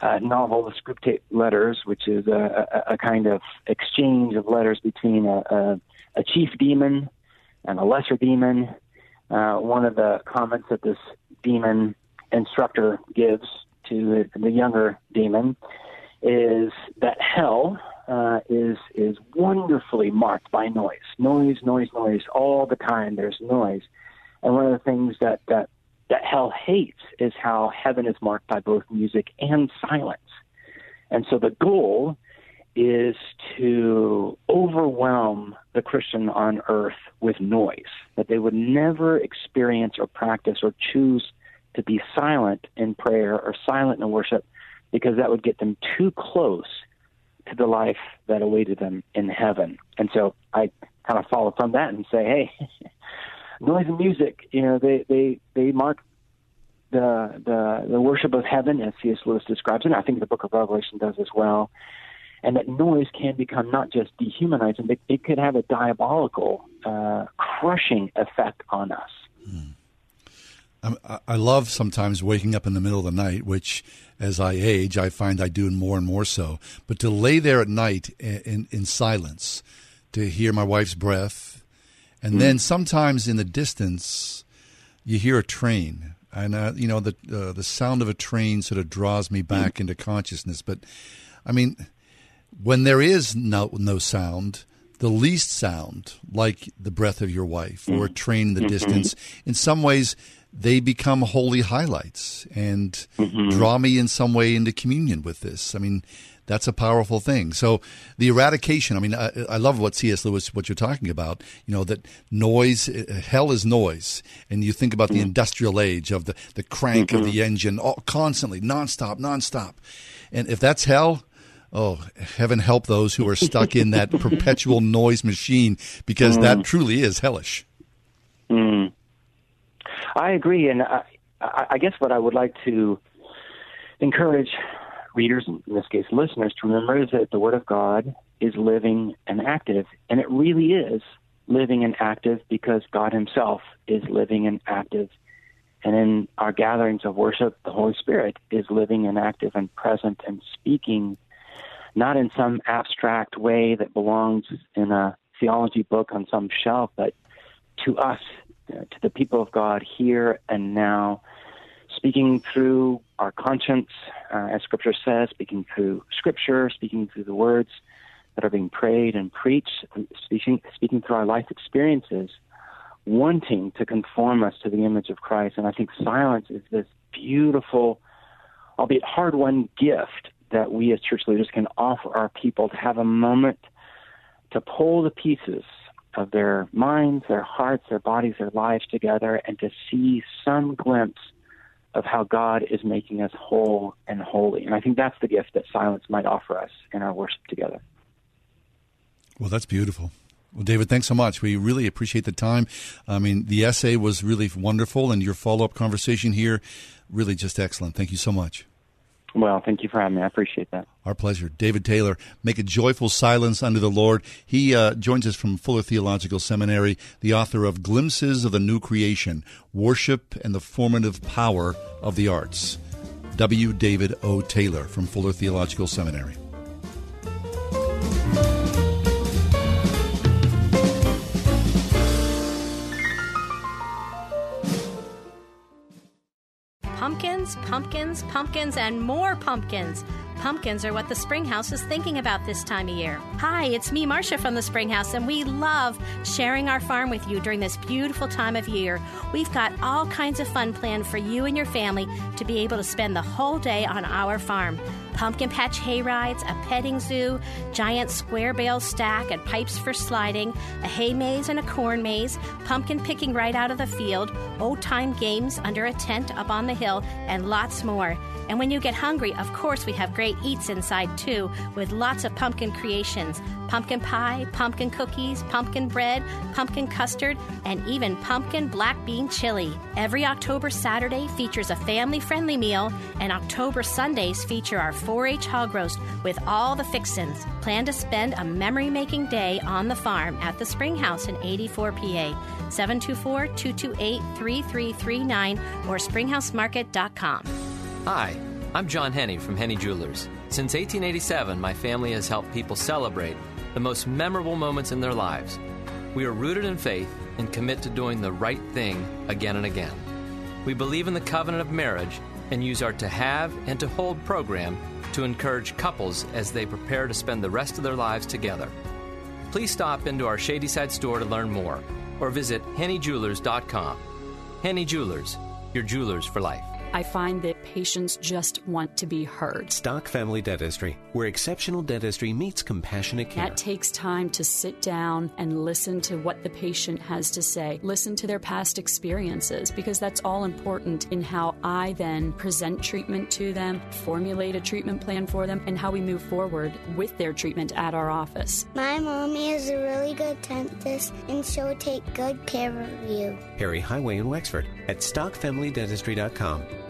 uh, novel, The Screwtape Letters, which is a, a, a kind of exchange of letters between a, a, a chief demon and a lesser demon. Uh, one of the comments that this demon instructor gives to the younger demon is that hell uh, is is wonderfully marked by noise, noise, noise, noise all the time. There's noise, and one of the things that that that hell hates is how heaven is marked by both music and silence. And so the goal is to overwhelm the Christian on earth with noise, that they would never experience or practice or choose to be silent in prayer or silent in worship because that would get them too close to the life that awaited them in heaven. And so I kind of follow from that and say, hey, noise and music, you know, they they they mark the the the worship of heaven as C.S. Lewis describes it. I think the Book of Revelation does as well. And that noise can become not just dehumanizing, but it could have a diabolical, uh, crushing effect on us. I, I love sometimes waking up in the middle of the night, which, as I age, I find I do more and more so. But to lay there at night in, in, in silence, to hear my wife's breath, and Mm. then sometimes in the distance, you hear a train, and uh, you know the uh, the sound of a train sort of draws me back into consciousness. But I mean, when there is no no sound, the least sound, like the breath of your wife or a train in the Mhm. distance, in some ways they become holy highlights and draw me in some way into communion with this. I mean, that's a powerful thing. So the eradication. I mean, I, I love what C.S. Lewis, what you're talking about. You know that noise, uh, hell is noise, and you think about the industrial age of the the crank of the engine, all, constantly, nonstop, nonstop. And if that's hell, oh, heaven help those who are stuck in that perpetual noise machine, because that Mm. truly is hellish. Mm. I agree, and I I guess what I would like to encourage readers, in this case listeners, to remember that the Word of God is living and active, and it really is living and active because God Himself is living and active. And in our gatherings of worship, the Holy Spirit is living and active and present and speaking, not in some abstract way that belongs in a theology book on some shelf, but to us, to the people of God here and now, speaking through our conscience, uh, as Scripture says, speaking through Scripture, speaking through the words that are being prayed and preached, speaking, speaking through our life experiences, wanting to conform us to the image of Christ. And I think silence is this beautiful, albeit hard won gift that we as church leaders can offer our people to have a moment to pull the pieces of their minds, their hearts, their bodies, their lives together, and to see some glimpse of how God is making us whole and holy. And I think that's the gift that silence might offer us in our worship together. Well, that's beautiful. Well, David, thanks so much. We really appreciate the time. I mean, the essay was really wonderful, and your follow up conversation here, really just excellent. Thank you so much. Well, thank you for having me. I appreciate that. Our pleasure. David Taylor, make a joyful silence unto the Lord. He uh, joins us from Fuller Theological Seminary, the author of Glimpses of the New Creation Worship and the Formative Power of the Arts. W. David O. Taylor from Fuller Theological Seminary. Pumpkins, pumpkins, pumpkins, and more pumpkins. Pumpkins are what the Springhouse is thinking about this time of year. Hi, it's me, Marcia from the Springhouse, and we love sharing our farm with you during this beautiful time of year. We've got all kinds of fun planned for you and your family to be able to spend the whole day on our farm. Pumpkin patch hay rides, a petting zoo, giant square bale stack and pipes for sliding, a hay maze and a corn maze, pumpkin picking right out of the field, old time games under a tent up on the hill, and lots more. And when you get hungry, of course, we have great eats inside too, with lots of pumpkin creations pumpkin pie, pumpkin cookies, pumpkin bread, pumpkin custard, and even pumpkin black bean chili. Every October Saturday features a family friendly meal, and October Sundays feature our 4 H hog roast with all the fixins. Plan to spend a memory making day on the farm at the Springhouse in 84 PA. 724 228 3339 or springhousemarket.com. Hi, I'm John Henne from Henne Jewelers. Since 1887, my family has helped people celebrate the most memorable moments in their lives. We are rooted in faith and commit to doing the right thing again and again. We believe in the covenant of marriage and use our To Have and To Hold program to encourage couples as they prepare to spend the rest of their lives together. Please stop into our Shadyside store to learn more or visit hennejewelers.com. Henne Jewelers, your jewelers for life. I find that patients just want to be heard. Stock Family Dentistry, where exceptional dentistry meets compassionate care. That takes time to sit down and listen to what the patient has to say, listen to their past experiences, because that's all important in how I then present treatment to them, formulate a treatment plan for them, and how we move forward with their treatment at our office. My mommy is a really good dentist, and she'll take good care of you. Perry Highway in Wexford at stockfamilydentistry.com.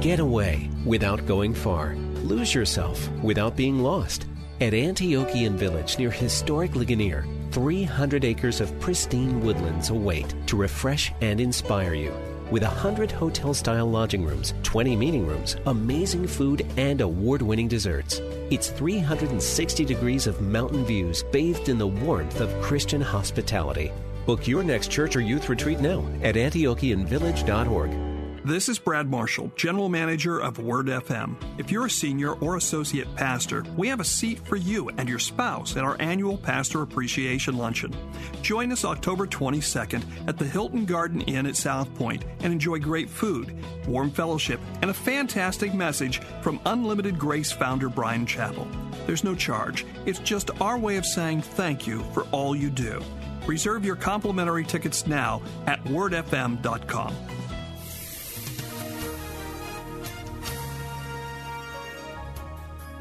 Get away without going far. Lose yourself without being lost. At Antiochian Village near historic Ligonier, 300 acres of pristine woodlands await to refresh and inspire you. With 100 hotel style lodging rooms, 20 meeting rooms, amazing food, and award winning desserts. It's 360 degrees of mountain views bathed in the warmth of Christian hospitality. Book your next church or youth retreat now at antiochianvillage.org. This is Brad Marshall, General Manager of Word FM. If you're a senior or associate pastor, we have a seat for you and your spouse at our annual Pastor Appreciation Luncheon. Join us October 22nd at the Hilton Garden Inn at Southpointe and enjoy great food, warm fellowship, and a fantastic message from Unlimited Grace founder Bryan Chapell. There's no charge, it's just our way of saying thank you for all you do. Reserve your complimentary tickets now at wordfm.com.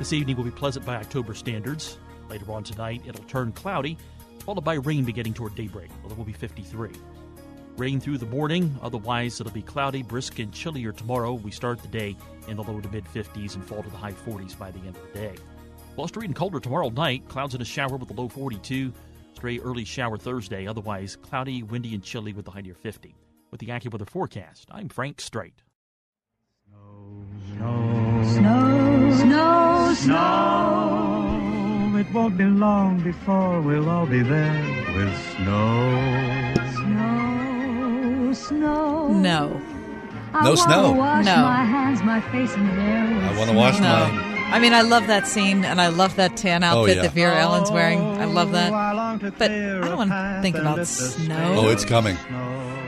This evening will be pleasant by October standards. Later on tonight, it'll turn cloudy, followed by rain beginning toward daybreak. Well, it will be 53. Rain through the morning, otherwise, it'll be cloudy, brisk, and chillier tomorrow. We start the day in the low to mid 50s and fall to the high 40s by the end of the day. Blustery and colder tomorrow night, clouds and a shower with a low 42. Stray early shower Thursday, otherwise cloudy, windy, and chilly with the high near 50. With the AccuWeather forecast, I'm Frank Strait. Snow, snow, snow. It won't be long before we'll all be there with snow. Snow, snow. No. No wanna snow. Wash No. my hands, my face, and hair. I want to wash No. my. I mean, I love that scene, and I love that tan oh, outfit yeah. that Vera Ellen's wearing. I love that. Oh, I long to But I don't want to think about snow. Oh, it's coming.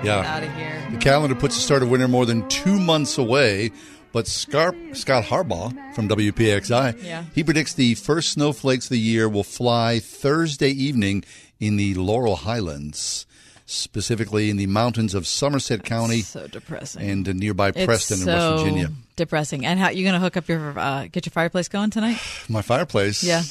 Yeah. Out of here. The calendar puts the start of winter more than two months away, but Scar- Scott Harbaugh from WPXI, Yeah. he predicts the first snowflakes of the year will fly Thursday evening in the Laurel Highlands, specifically in the mountains of Somerset County So depressing. and nearby Preston in West Virginia. Depressing. And how you going to hook up your uh, get your fireplace going tonight? My fireplace. Yeah.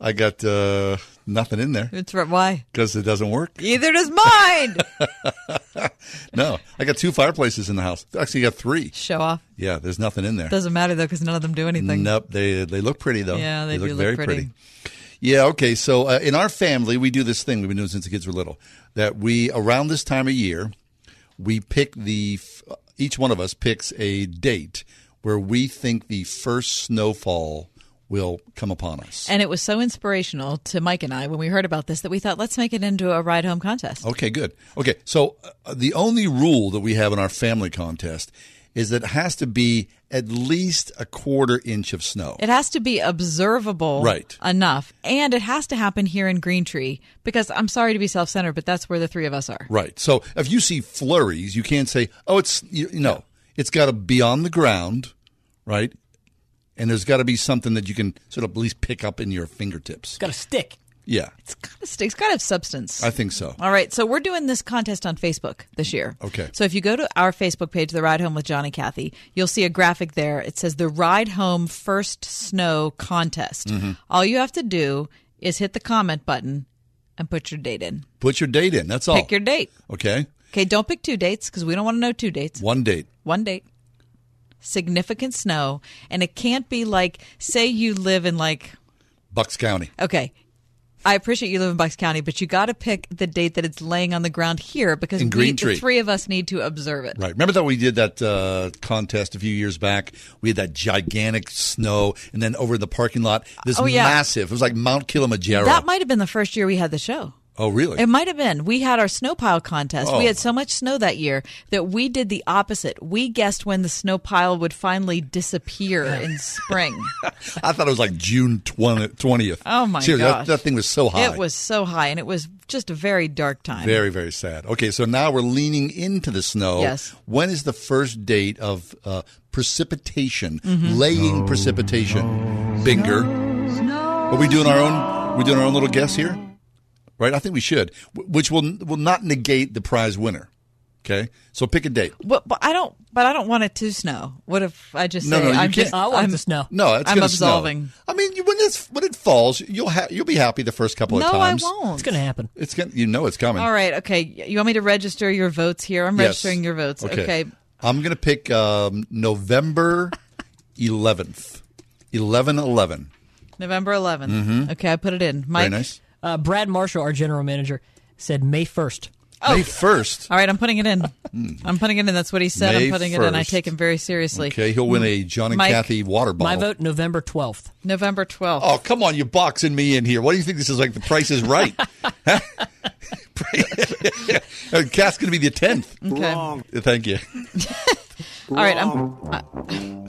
I got uh, nothing in there It's why. because it doesn't work. Either does mine. No, I got two fireplaces in the house. Actually, I got three. Show off. Yeah, there's nothing in there. Doesn't matter though because none of them do anything. Nope, they they look pretty though. Yeah, they do look look very pretty. Yeah, okay. So uh, in our family, we do this thing we've been doing since the kids were little. That we around this time of year, we pick the f- each one of us picks a date where we think the first snowfall will come upon us. And it was so inspirational to Mike and I when we heard about this that we thought let's make it into a ride home contest. Okay, good. Okay, so uh, the only rule that we have in our family contest is that it has to be at least a quarter inch of snow. It has to be observable Right. enough. And it has to happen here in Green Tree because I'm sorry to be self centered, but that's where the three of us are. Right. So if you see flurries, you can't say, "Oh, it's you, you know, it's got to be on the ground, right?" And there's got to be something that you can sort of at least pick up in your fingertips. Got a stick. Yeah, It's got to stick. It's got to have substance. I think so. All right, so we're doing this contest on Facebook this year. Okay. So if you go to our Facebook page, The Ride Home with Johnny and Kathy, you'll see a graphic there. It says the Ride Home First Snow Contest. Mhm. All you have to do is hit the comment button and put your date in. Put your date in. That's all. Pick your date. Okay. Okay, don't pick two dates because we don't want to know two dates. One date. One date. Significant snow. And it can't be like, say you live in like, Bucks County. okay, I appreciate you live in Bucks County, but you got to pick the date that it's laying on the ground here because In we, Green the three of us need to observe it. Right. Remember that we did that uh, contest a few years back? We had that gigantic snow, and then over in the parking lot, this Oh, yeah. massive. It was like Mount Kilimanjaro. That might have been the first year we had the show. Oh, really? It might have been. We had our snow pile contest. Oh. We had so much snow that year that we did the opposite. We guessed when the snow pile would finally disappear in spring. I thought it was like June 20, 20th. Oh my Seriously, gosh. That, that thing was so high. It was so high, and it was just a very dark time. Very, very sad. Okay, so now we're leaning into the snow. Yes. When is the first date of uh, precipitation, Mhm. laying precipitation? Binger. Are we doing our own? We doing our own little guess here, right? I think we should, which will will not negate the prize winner. Okay, so pick a date. But, but I don't. But I don't want it to snow. What if I just No, say no, you I'm can't- just? I want it I'm, to snow. No, it's I'm gonna snow. absolving. I mean, when it's when it falls, you'll ha- you'll be happy the first couple No, of I won't. It's gonna happen. It's gonna. You know, it's coming. All right. Okay. You want me to register your votes here? I'm Yes. registering your votes. Okay. I'm going to pick um, November 11th. 11 11. November 11th. Mhm. Okay, I put it in. Mike. Very nice. Uh, Brad Marshall, our general manager, said May 1st. Oh. May 1st. All right, I'm putting it in. I'm putting it in. That's what he said. May I'm putting it in. I 1st. take him very seriously. Okay, he'll win a John and Mike, Kathy water bottle. My vote, November 12th. November 12th. Oh, come on, you're boxing me in here. What do you think this is like? The price is right. Huh? Kath's going to be the 10th. Okay. Wrong. Thank you. All right, I'm I,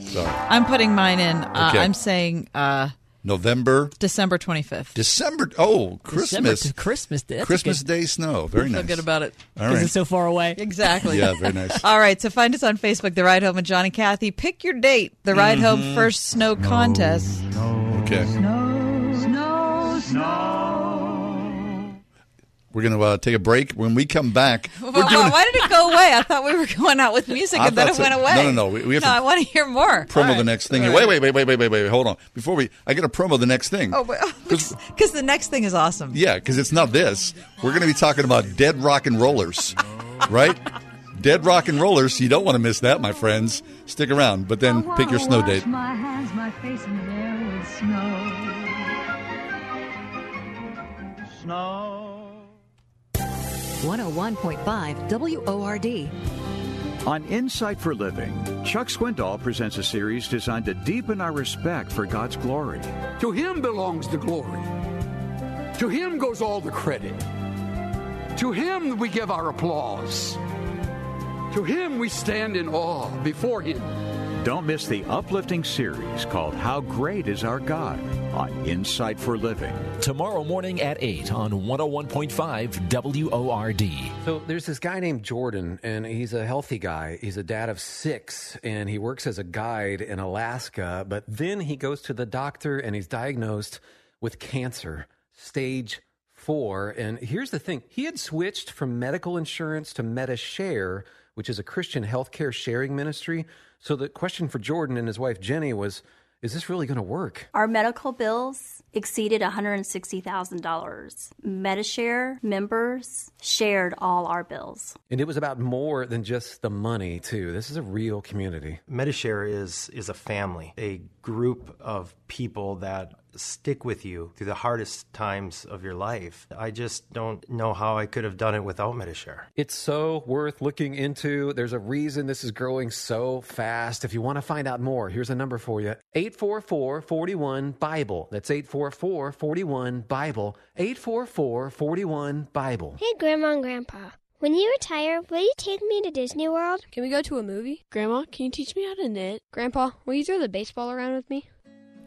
Sorry. I'm putting mine in. Uh, Okay. I'm saying uh, November, December 25th. December. Oh, December Christmas. to Christmas Day. That's Christmas good. Day snow. Very Feel nice. good about it. All Because it's so far away. Exactly. Yeah, very nice. All right, so find us on Facebook, The Ride Home with John and Kathy. Pick your date. The Ride Home Mhm. First Snow Contest. Okay. Snow, snow, snow. We're going to uh, take a break. When we come back, we're Well, doing why did it go away? I thought we were going out with music I and then thought it went away. No, no, no. We- we have no, to I want to hear more. promo All the next thing. All here. Wait, right. wait, wait, wait, wait, wait, wait. Hold on. Before we, I got to promo the next thing. Oh, because the next thing is awesome. Yeah, because it's not this. We're going to be talking about dead rock and rollers, right? Dead rock and rollers. You don't want to miss that, my friends. Stick around, but then pick your snow date. My hands, my face in the with snow. Snow. 101.5 WORD. On Insight for Living, Chuck Swindoll presents a series designed to deepen our respect for God's glory. To him belongs the glory. To him goes all the credit. To him we give our applause. To him we stand in awe before him. Don't miss the uplifting series called How Great Is Our God on Insight for Living. Tomorrow morning at 8 on 101.5 WORD. So there's this guy named Jordan, and he's a healthy guy. He's a dad of six, and he works as a guide in Alaska. But then he goes to the doctor, and he's diagnosed with cancer, stage four. And here's the thing: he had switched from medical insurance to MediShare, which is a Christian healthcare sharing ministry. So the question for Jordan and his wife Jenny was, "Is this really going to work?" Our medical bills exceeded $160,000. MediShare members shared all our bills. And it was about more than just the money, too. This is a real community. Medishare is is a family, a group of people that stick with you through the hardest times of your life. I just don't know how I could have done it without Medishare. It's so worth looking into. There's a reason this is growing so fast. If you want to find out more, here's a number for you 844 41 Bible. That's 844 41 Bible. 844 41 Bible. Hey, Grandma and Grandpa. When you retire, will you take me to Disney World? Can we go to a movie? Grandma, can you teach me how to knit? Grandpa, will you throw the baseball around with me?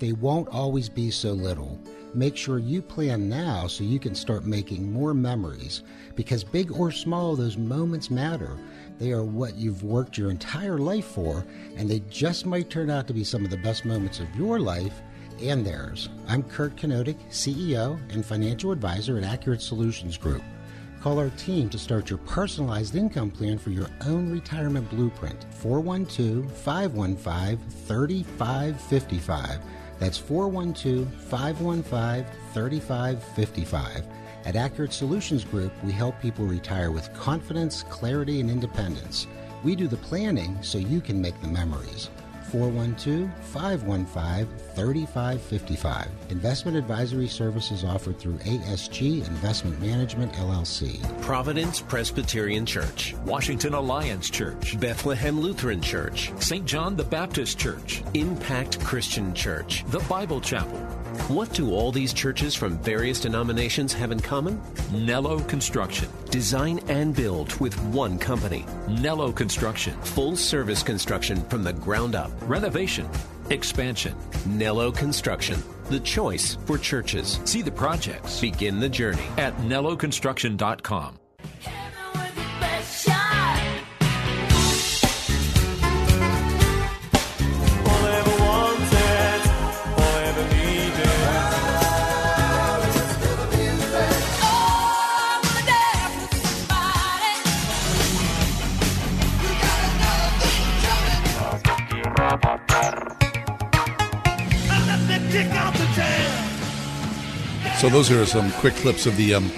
They won't always be so little. Make sure you plan now so you can start making more memories. Because big or small, those moments matter. They are what you've worked your entire life for, and they just might turn out to be some of the best moments of your life and theirs. I'm Kurt Kenotic, CEO and financial advisor at Accurate Solutions Group. Call our team to start your personalized income plan for your own retirement blueprint. 412 515 3555. That's 412 515 3555. At Accurate Solutions Group, we help people retire with confidence, clarity, and independence. We do the planning so you can make the memories. 412 515 3555. Investment advisory services offered through ASG Investment Management LLC. Providence Presbyterian Church, Washington Alliance Church, Bethlehem Lutheran Church, St. John the Baptist Church, Impact Christian Church, the Bible Chapel, What do all these churches from various denominations have in common? Nello Construction. Design and build with one company. Nello Construction. Full service construction from the ground up. Renovation. Expansion. Nello Construction. The choice for churches. See the projects. Begin the journey at nelloconstruction.com. those are some quick clips of the um,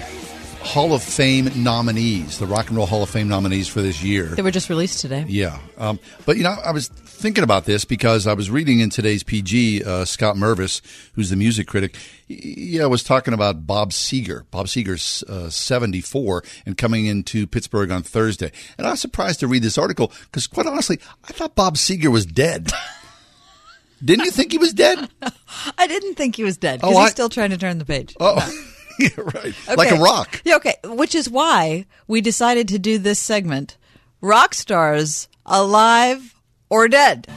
Hall of Fame nominees, the Rock and Roll Hall of Fame nominees for this year. They were just released today. Yeah, um, but you know, I was thinking about this because I was reading in today's PG, uh, Scott Mervis, who's the music critic. Yeah, was talking about Bob Seger. Bob Seger's uh, 74 and coming into Pittsburgh on Thursday. And I was surprised to read this article because, quite honestly, I thought Bob Seger was dead. Didn't you think he was dead? I didn't think he was dead because Oh, I- he's still trying to turn the page. Oh, yeah, right. Like a Okay. rock. Yeah, okay. Which is why we decided to do this segment Rock Stars Alive or Dead.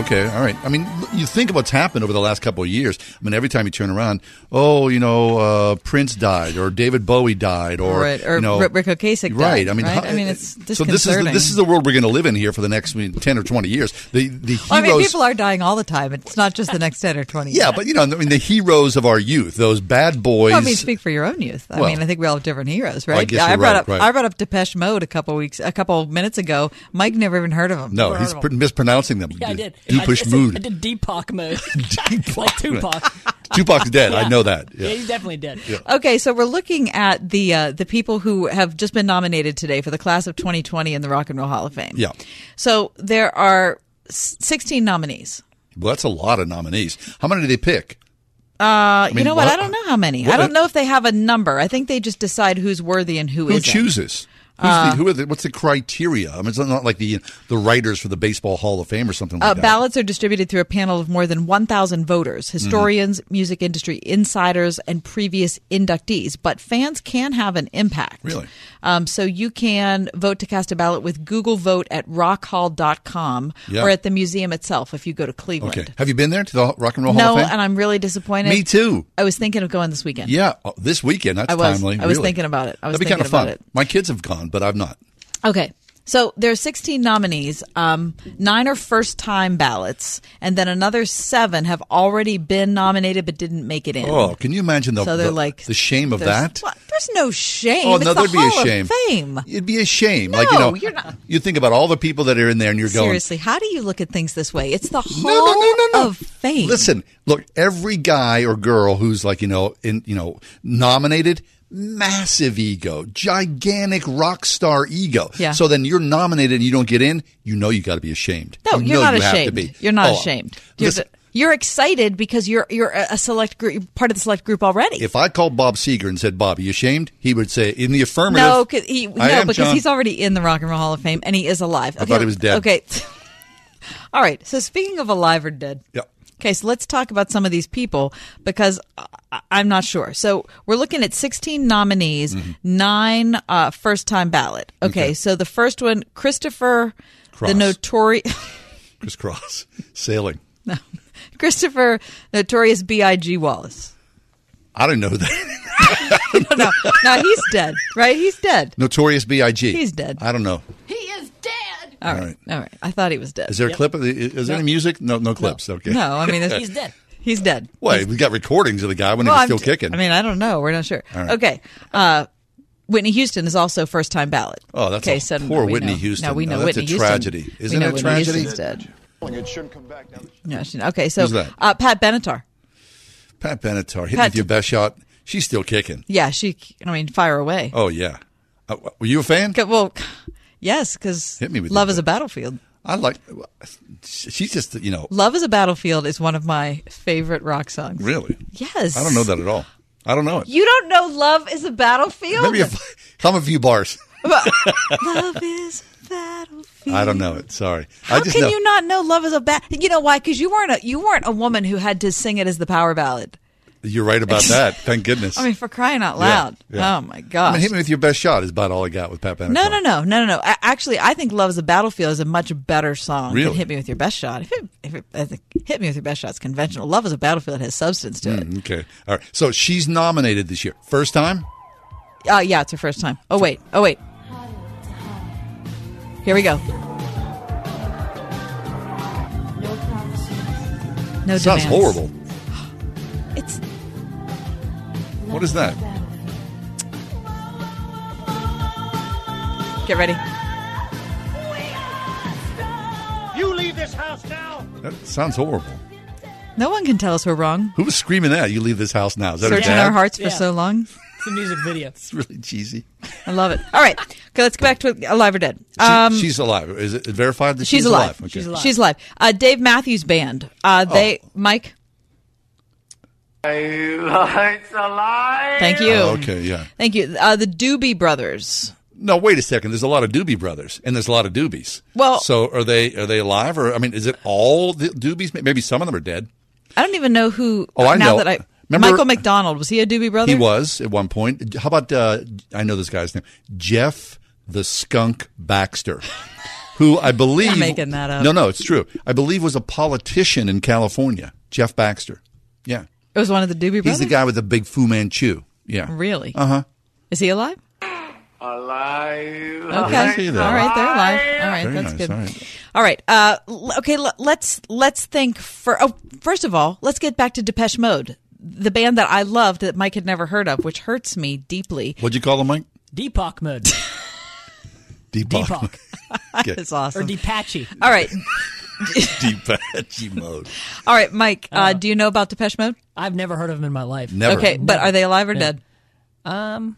Okay. All right. I mean, you think of what's happened over the last couple of years. I mean, every time you turn around, oh, you know, uh, Prince died, or David Bowie died, or Right, or you know, Rick- Ric Ocasek Right. I mean, right? how- I mean, it's so. This is the, this is the world we're going to live in here for the next I mean, ten or twenty years. The the heroes. Well, I mean, people are dying all the time. It's not just the next 10 or 20 yeah, but you know, I mean, the heroes of our youth, those bad boys. Well, I mean, speak for your own youth. I Well- mean, I think we all have different heroes, Well, right? I guess I you're brought right, up right. I brought up Depeche Mode a couple weeks, a couple minutes ago. Mike never even heard of him. no, he's pr- mispronouncing them. Yeah, I did. Deepish I, I, said- mood. I did Deepak mode. like Tupac. Tupac's dead. I know that. Yeah. Yeah. he's definitely dead. Okay, so we're looking at the uh, the people who have just been nominated today for the class of 2020 in the Rock and Roll Hall of Fame. Yeah. So there are 16 nominees. Well, that's a lot of nominees. How many do they pick? Uh, you mean, know what? what- I don't know how many. what- I don't know if they have a number. I think they just decide who's worthy and who Who isn't. Who chooses? Who's Uh, the, who are the, what's the criteria? I mean, it's not like the the writers for the Baseball Hall of Fame or something like Uh, that. ballots are distributed through a panel of more than 1,000 voters, historians, music industry insiders, and previous inductees. But fans can have an impact. Really? Um, so you can vote to cast a ballot with Google Vote at rockhall.com Yeah. or at the museum itself if you go to Cleveland. Okay. Have you been there to the Rock and Roll Hall No, and I'm really disappointed. Me too. I was thinking of going this weekend. Yeah, oh, this weekend. That's I was. timely. I was really. thinking about it. I was That'd be thinking kind of fun. about it. My kids have gone, but I've not. Okay. So there are 16 nominees. Um, nine are first time ballots, and then another seven have already been nominated but didn't make it in. Oh, can you imagine the So they're the, like- the shame of that? What? There's no shame. Oh It's no, the there'd be Hall a shame. Fame. It'd be a shame. like you No, know, you're not- You think about all the people that are in there, and you're going. Seriously, how do you look at things this way? It's the Hall no, no, no, no. of Fame. Listen, look, every guy or girl who's like, you know, in you know, nominated, massive ego, gigantic rock star ego. Yeah. So then you're nominated and you don't get in, you know you got to be ashamed. No, You you're know not you ashamed. be. You're not Oh, ashamed. You're, listen, you're excited because you're you're a select group, part of the select group already. if I called Bob Seger and said, "Bob, are you ashamed?" He would say, "In the affirmative." no, 'cause he, no, am, because John. he's already in the Rock and Roll Hall of Fame and he is alive. I thought he was dead. Okay. All right. So speaking of alive or dead. Yeah. Okay, so let's talk about some of these people because I- I'm not sure. So we're looking at 16 nominees, nine uh, first time ballot. Okay, Mm-hmm. Okay. so the first one, Christopher, Cross. the notorious. crisscross sailing. No. Christopher Notorious B.I.G. Wallace. I don't know that. no, no, no, he's dead, right? He's dead. Notorious B.I.G. He's dead. I don't know. He is dead. All right. All right. All right. I thought he was dead. Is there a clip? Of the, is there any music? No, no clips. Okay. No, I mean, He's dead. He's dead. Well, we got recordings of the guy when Well, he was I'm still kicking. I mean, I don't know. We're not sure. All right. Okay. Uh, Whitney Houston is also first time ballot. Oh, that's okay, a so poor we Whitney know. Houston. Now we know that's Whitney a Houston. tragedy. We Isn't know it a tragedy? Houston's dead. It shouldn't come back now. No, okay, so Who's that? Uh, Pat Benatar. Pat Benatar hit Pat- with your best shot. She's still kicking. Yeah, she. I mean, fire away. Oh yeah. Uh, were you a fan? Well, yes, because Hit me with Love is a battlefield. I like. She's just you know Love is a battlefield is one of my favorite rock songs. really. Yes. I don't know that at all. I don't know it. You don't know Love is a battlefield? Maybe if, hum a few bars. Love is a battlefield. I don't know it. Sorry. How I just can know. you not know "Love Is a Bat"? You know why? Because you weren't a you weren't a woman who had to sing it as the power ballad. You're right about that. Thank goodness. I mean, for crying out loud! yeah. Oh my I gosh! mean, hit me with your best shot is about all I got with Pat Benatar. no, no, no, no, no, no. Actually, I think "Love Is a Battlefield" is a much better song Really? than "Hit Me with Your Best Shot." If it, if it, I think "Hit Me with Your Best Shot" is conventional. "Love Is a Battlefield" has substance to it. Mm, okay. All right. So she's nominated this year. First time? Uh, yeah, it's her first time. Oh wait, oh wait. Here we go. No Sounds demands. horrible. What is that? get ready. You leave this house now. That sounds horrible. No one can tell us we're wrong. Who was screaming that? You leave this house now. Is that her Searching our hearts for Yeah. so long. It's a music video. It's really cheesy. I love it. All right, okay, let's go back to alive or dead. She- Um, she's alive. Is it verified that she's, she's, alive. Okay. She's alive. She's alive. Uh, Dave Matthews Band. Uh, they Mike. It's alive. Thank you. Oh, okay, yeah. Thank you. Uh, the Doobie Brothers. No, wait a second. There's a lot of Doobie Brothers, and there's a lot of Doobies. Well- so are they are they alive, or I mean, is it all the Doobies? Maybe some of them are dead. I don't even know who. Oh, I now know. That I, Remember- Michael McDonald was he a Doobie Brother? He was at one point. How about uh, I know this guy's name, Jeff the Skunk Baxter, who I believe You're making that up. No, no, it's true. I believe was a politician in California. Jeff Baxter. Yeah, It was one of the Doobie Brothers. he's the guy with the big Fu Manchu. Yeah, Really? Uh huh. Is he alive? Alive. Okay. see. All right, they're alive. All right, Very that's nice. good. All right. All right. Uh, okay. L- let's let's think for. Oh, first of all, let's get back to Depeche Mode, the band that I loved that Mike had never heard of, which hurts me deeply. What'd you call him, Mike? Deepak mode. Deepak. Deepak. Okay. That's awesome. Or Deepachi. All right. Deepak mode. All right, Mike. Uh, do you know about Depeche Mode? I've never heard of them in my life. Never. Okay, but are they alive or Yeah. dead? Um,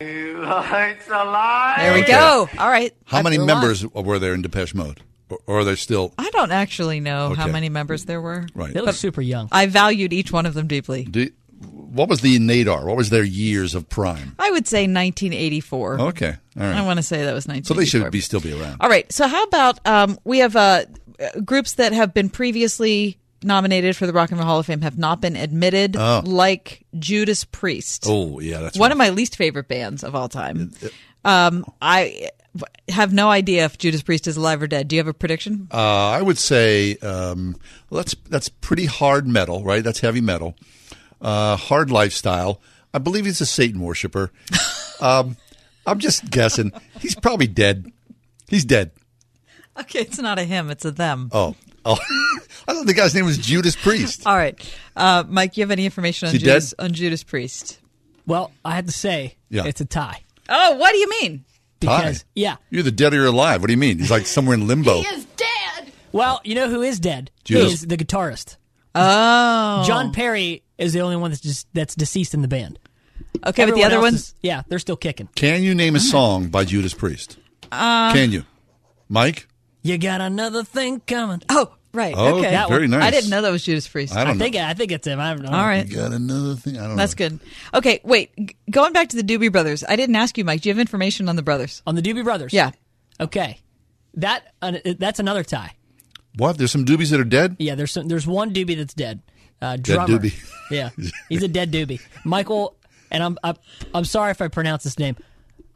It's alive. There we Okay. go. All right. How Uh, many they're alive. members were there in Depeche Mode, or, or are they still? I don't actually know how many members there were. Right. they look super young. I valued each one of them deeply. Do, what was the Nadar? What was their years of prime? I would say 1984. Okay, all right. I want to say that was 1984. So they should be still be around. All right. So how about um, we have uh, uh, groups that have been previously nominated for the Rock and Roll Hall of Fame have not been admitted, Oh. like Judas Priest. Oh yeah, that's one right. of my least favorite bands of all time. Um, I have no idea if Judas Priest is alive or dead. Do you have a prediction? Uh, I would say um, well, that's that's pretty hard metal, right? That's heavy metal, uh, hard lifestyle. I believe he's a Satan worshiper. um, I'm just guessing. He's probably dead. He's dead. Okay, it's not a him; it's a them. Oh, oh. I thought the guy's name was Judas Priest. All right, uh, Mike, you have any information on Judas dead? on Judas Priest? Well, I had to say Yeah. it's a tie. Oh, what do you mean? Because Tie. yeah. You're the dead or you're alive. What do you mean? He's like somewhere in limbo. He is dead. Well, you know who is dead? Judas. Is the guitarist. Oh, John Perry is the only one that's just that's deceased in the band. Okay, but the other ones. is- yeah, they're still kicking. Can you name a song by Judas Priest? Uh, Can you, Mike? You got another thing coming. Oh, right. Oh, okay. That very one. nice. I didn't know that was Judas Priest. I don't I know. think I think it's him. I don't know. All right. You got another thing? I don't That's know. good. Okay, wait. G- going back to the Doobie Brothers, I didn't ask you, Mike. Do you have information on the brothers? On the Doobie Brothers. Yeah. Okay. That uh, that's another tie. What? There's some doobies that are dead. Yeah, there's some, there's one doobie that's dead. Uh, Dead doobie. Yeah, he's a dead doobie. Michael, and I'm I, I'm sorry if I pronounce this name,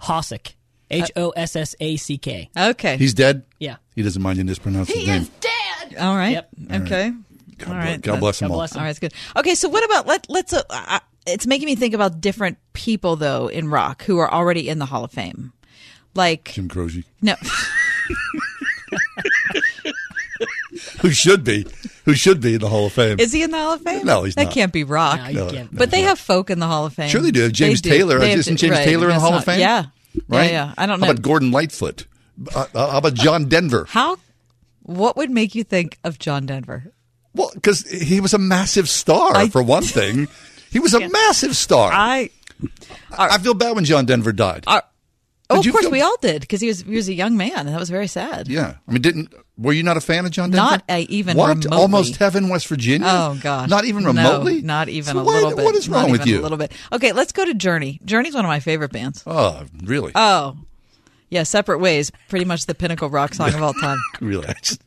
Hossack, H O S S A C K. Okay. He's dead. Yeah. He doesn't mind you mispronounce his name. Dead. All right. Yep. Okay. God All bless- right. God bless them God all. bless All right, it's good. Okay, so what about let let's uh, uh, it's making me think about different people though in rock who are already in the Hall of Fame. Like Jim Croce, no. who should be, who should be in the Hall of Fame. Is he in the Hall of Fame? No, he's that not. can't be rock. No, No, can't. but they have folk in the Hall of Fame. Sure they do. James do. Taylor. They have Isn't James right, Taylor in the Hall not- of Fame? Yeah. Right. Yeah, yeah. I don't know. How about Gordon Lightfoot? Uh, uh, how about John Denver? How what would make you think of John Denver? Well, because he was a massive star I- for one thing. He was a massive star. I I, I feel bad when John Denver died. uh, Oh, of course feel- we all did because he was he was a young man and that was very sad. yeah, I mean, didn't were you not a fan of John Denver? Not a- even what? remotely. Almost heaven, West Virginia. Oh gosh, not even No, remotely. not even So a why- little bit. What is wrong Not with even you? A little bit. Okay, let's go to Journey. Journey's one of my favorite bands. Oh, really? Oh, Yeah, Separate Ways, pretty much the pinnacle rock song of all time. really, I just,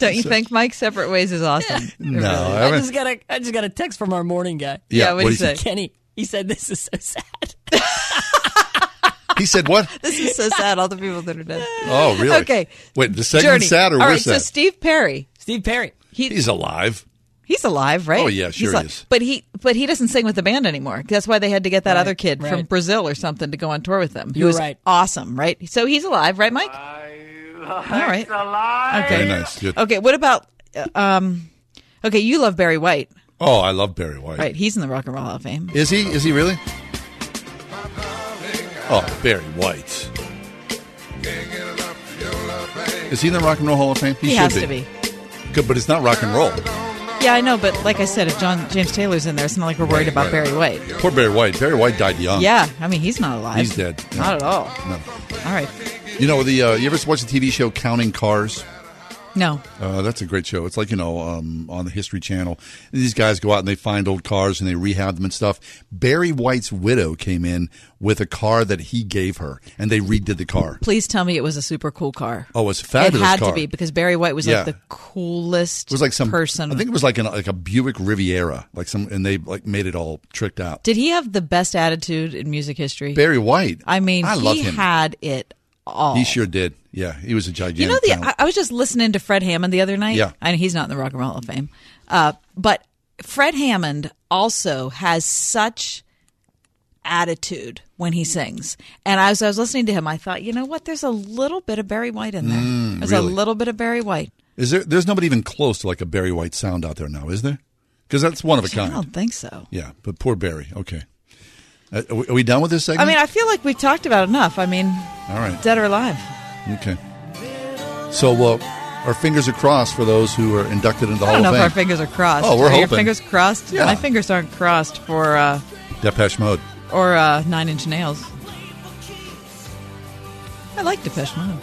Don't you So- think, Mike? Separate Ways is awesome. No, really is. I I just got a I just got a text from our morning guy. Yeah, Yeah, what'd what'd he he say? Kenny. He said this is so sad. he said what? This is so sad. All the people that are dead. Oh, really? Okay. Wait, the segment's Journey. sad or All we're so sad? Steve Perry. Steve Perry. He, He's alive. he's alive, right? Oh, yeah, He's sure he alive. is. But he but he doesn't sing with the band anymore. That's why they had to get that Right, other kid from right. Brazil or something to go on tour with them. He You're was right. awesome, right? So he's alive, right, Mike? All right. Okay. Very nice. Good. Okay. What about uh, um? Okay, you love Barry White, Oh, I love Barry White. right? He's in the Rock and Roll Hall of Fame. Is he? Is he really? Oh, Barry White. Is he in the Rock and Roll Hall of Fame? He should has to be. Good, but it's not rock and roll. Yeah, I know, but like I said, if John James Taylor's in there, it's not like we're worried about Barry White. Poor Barry White. Barry White died young. Yeah, I mean he's not alive. He's dead. Not at all. No. All right. You know the uh, you ever watch the TV show Counting Cars? No. Uh, that's a great show. It's like you know um, on the History Channel. These guys go out and they find old cars and they rehab them and stuff. Barry White's widow came in with a car that he gave her, and they redid the car. Please tell me it was a super cool car. Oh, it was a fabulous It had car. to be because Barry White was Yeah. like the coolest It was like some person. I think it was like an, like a Buick Riviera, like some, and they like made it all tricked out. Did he have the best attitude in music history? Barry White. I mean, I he love him. had it all. He sure did. Yeah, he was a gigantic. You know, the. I, I was just listening to Fred Hammond the other night. Yeah. I know he's not in the Rock and Roll Hall of Fame, uh, but Fred Hammond also has such attitude when he sings. And as I was listening to him, I thought, you know what? There's a little bit of Barry White in there. Mm, There's really? a little bit of Barry White. Is there? There's nobody even close to like a Barry White sound out there now, is there? Because that's one of a kind. I don't think so. Yeah, but poor Barry. Okay, uh, are, we, done with this segment? I mean, I feel like we've talked about enough. I mean, All right. dead or alive. Okay. So, uh, our fingers are crossed for those who are inducted into the I Hall don't know of if Fame. our fingers are crossed. Oh, we're are Your fingers crossed? Yeah. My fingers aren't crossed for uh, Depeche Mode. or uh, Nine Inch Nails. I like Depeche Mode.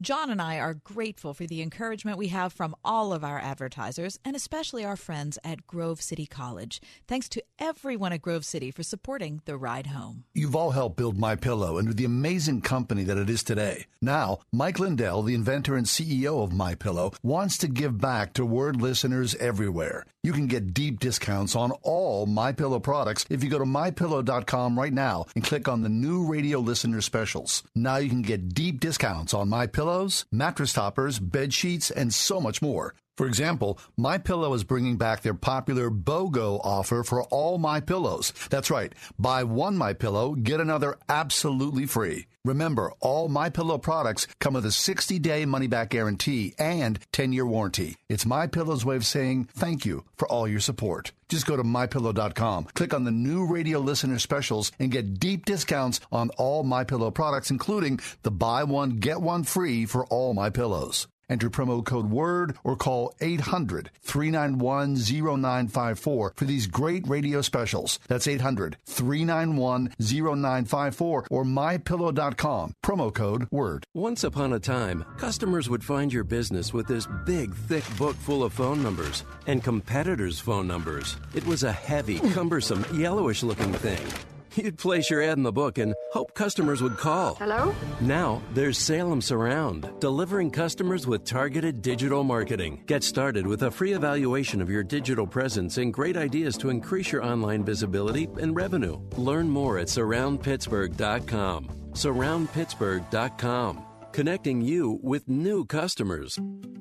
John and I are grateful for the encouragement we have from all of our advertisers and especially our friends at Grove City College. Thanks to everyone at Grove City for supporting the ride home. You've all helped build My Pillow into the amazing company that it is today. Now, Mike Lindell, the inventor and CEO of My Pillow, wants to give back to word listeners everywhere. You can get deep discounts on all My Pillow products if you go to mypillow.com right now and click on the new radio listener specials. Now you can get deep discounts on My Pillows, mattress toppers, bed sheets, and so much more. For example, My Pillow is bringing back their popular BOGO offer for all My Pillows. That's right. Buy one My Pillow, get another absolutely free. Remember, all My Pillow products come with a 60-day money-back guarantee and 10-year warranty. It's My Pillow's way of saying thank you for all your support. Just go to mypillow.com, click on the new radio listener specials and get deep discounts on all My Pillow products including the buy one get one free for all My Pillows. Enter promo code WORD or call 800 391 0954 for these great radio specials. That's 800 391 0954 or mypillow.com. Promo code WORD. Once upon a time, customers would find your business with this big, thick book full of phone numbers and competitors' phone numbers. It was a heavy, cumbersome, yellowish looking thing. You'd place your ad in the book and hope customers would call. Hello? Now, there's Salem Surround, delivering customers with targeted digital marketing. Get started with a free evaluation of your digital presence and great ideas to increase your online visibility and revenue. Learn more at surroundpittsburgh.com. Surroundpittsburgh.com, connecting you with new customers.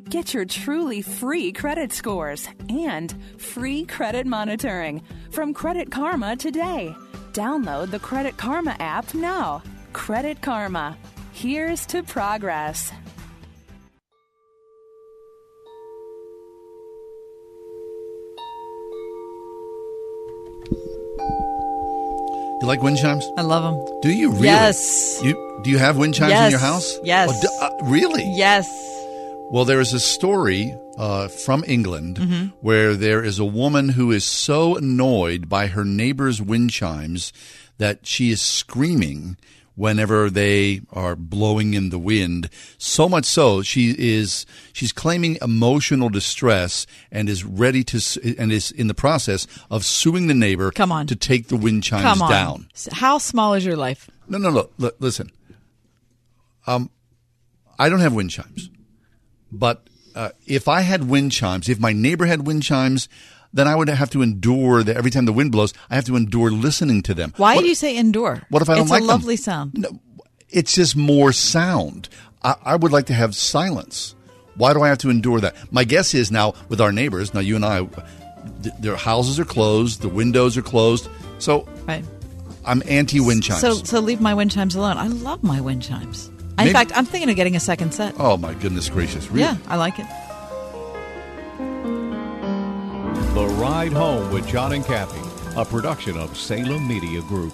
Get your truly free credit scores and free credit monitoring from Credit Karma today. Download the Credit Karma app now. Credit Karma. Here's to progress. You like wind chimes? I love them. Do you really? Yes. You do you have wind chimes yes. in your house? Yes. Oh, d- uh, really? Yes. Well, there is a story uh, from England Mhm. where there is a woman who is so annoyed by her neighbor's wind chimes that she is screaming whenever they are blowing in the wind. So much so, she is she's claiming emotional distress and is ready to and is in the process of suing the neighbor. Come on. to take the wind chimes Come on. down. How small is your life? No, no, no. L- listen, um, I don't have wind chimes, but uh, if I had wind chimes, if my neighbor had wind chimes, then I would have to endure that every time the wind blows. I have to endure listening to them. Why What- do you say endure? What if I don't it's like a them? lovely sound. It's just more sound. I, I would like to have silence. Why do I have to endure that? My guess is now with our neighbors. Now you and I, th- their houses are closed, the windows are closed, so Right. I'm anti wind chimes. So, so leave my wind chimes alone. I love my wind chimes. In Maybe- fact, I'm thinking of getting a second set. oh my goodness gracious! Really? Yeah, I like it. The Ride Home with John and Kathy, a production of Salem Media Group.